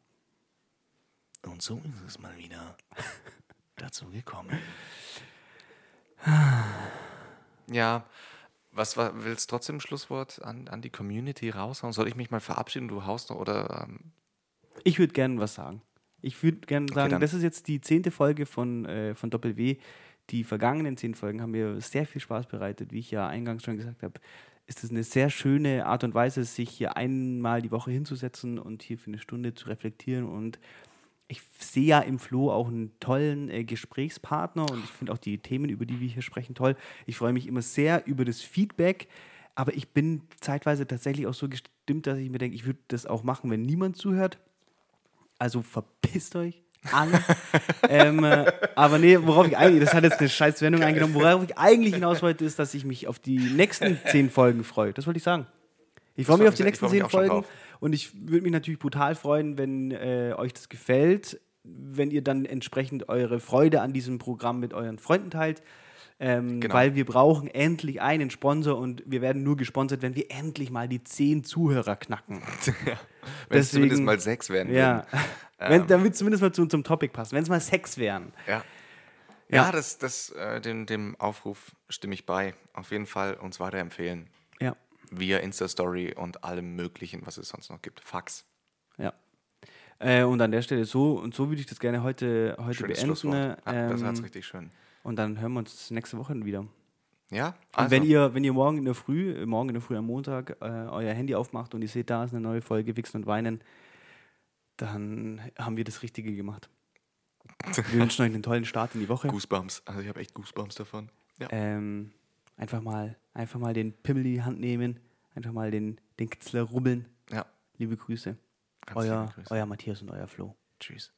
Und so ist es mal wieder dazu gekommen. Ja, was war, willst du trotzdem ein Schlusswort an, an die Community raushauen? Soll ich mich mal verabschieden? Du haust noch oder ähm, Ich würde gerne was sagen. Ich würde gerne sagen, dann- das ist jetzt die zehnte Folge von, äh, von Doppel W. Die vergangenen zehn Folgen haben mir sehr viel Spaß bereitet. Wie ich ja eingangs schon gesagt habe, ist es eine sehr schöne Art und Weise, sich hier einmal die Woche hinzusetzen und hier für eine Stunde zu reflektieren. Und ich sehe ja im Flo auch einen tollen äh, Gesprächspartner und ich finde auch die Themen, über die wir hier sprechen, toll. Ich freue mich immer sehr über das Feedback, aber ich bin zeitweise tatsächlich auch so gestimmt, dass ich mir denke, ich würde das auch machen, wenn niemand zuhört. Also verpisst euch alle. ähm, äh, aber nee, worauf ich eigentlich, das hat jetzt eine scheiß Wendung eingenommen, worauf ich eigentlich hinaus wollte, ist, dass ich mich auf die nächsten zehn Folgen freue. Das wollte ich sagen. Ich freue mich auf die nächsten zehn Folgen und ich würde mich natürlich brutal freuen, wenn äh, euch das gefällt, wenn ihr dann entsprechend eure Freude an diesem Programm mit euren Freunden teilt. Ähm, Genau. Weil wir brauchen endlich einen Sponsor und wir werden nur gesponsert, wenn wir endlich mal die zehn Zuhörer knacken. wenn es zumindest mal sechs werden Ja, würden. wenn, damit zumindest mal zu unserem Topic passt. Wenn es mal Sex wären. Ja. Ja. Ja, das, das, äh, dem, dem Aufruf stimme ich bei. Auf jeden Fall uns weiterempfehlen. Ja, Via Insta-Story und allem Möglichen, was es sonst noch gibt. Fax. ja. Äh, und an der Stelle so und so würde ich das gerne heute, heute Schönes beenden. Schlusswort. Ja, das ähm, hat's richtig schön. Und dann hören wir uns nächste Woche wieder. Ja, Und also, wenn ihr, wenn ihr morgen in der Früh, äh, morgen in der Früh am Montag, äh, euer Handy aufmacht und ihr seht, da ist eine neue Folge Wichsen und Weinen, dann haben wir das Richtige gemacht. Wir wünschen euch einen tollen Start in die Woche. Goosebumps. Also ich habe echt Goosebumps davon. Ja. Ähm, einfach mal, einfach mal den Pimmel in die Hand nehmen, einfach mal den, den Kitzler rubbeln. ja. Liebe Grüße. Ganz Euer, liebe Grüße. euer Matthias und euer Flo. Tschüss.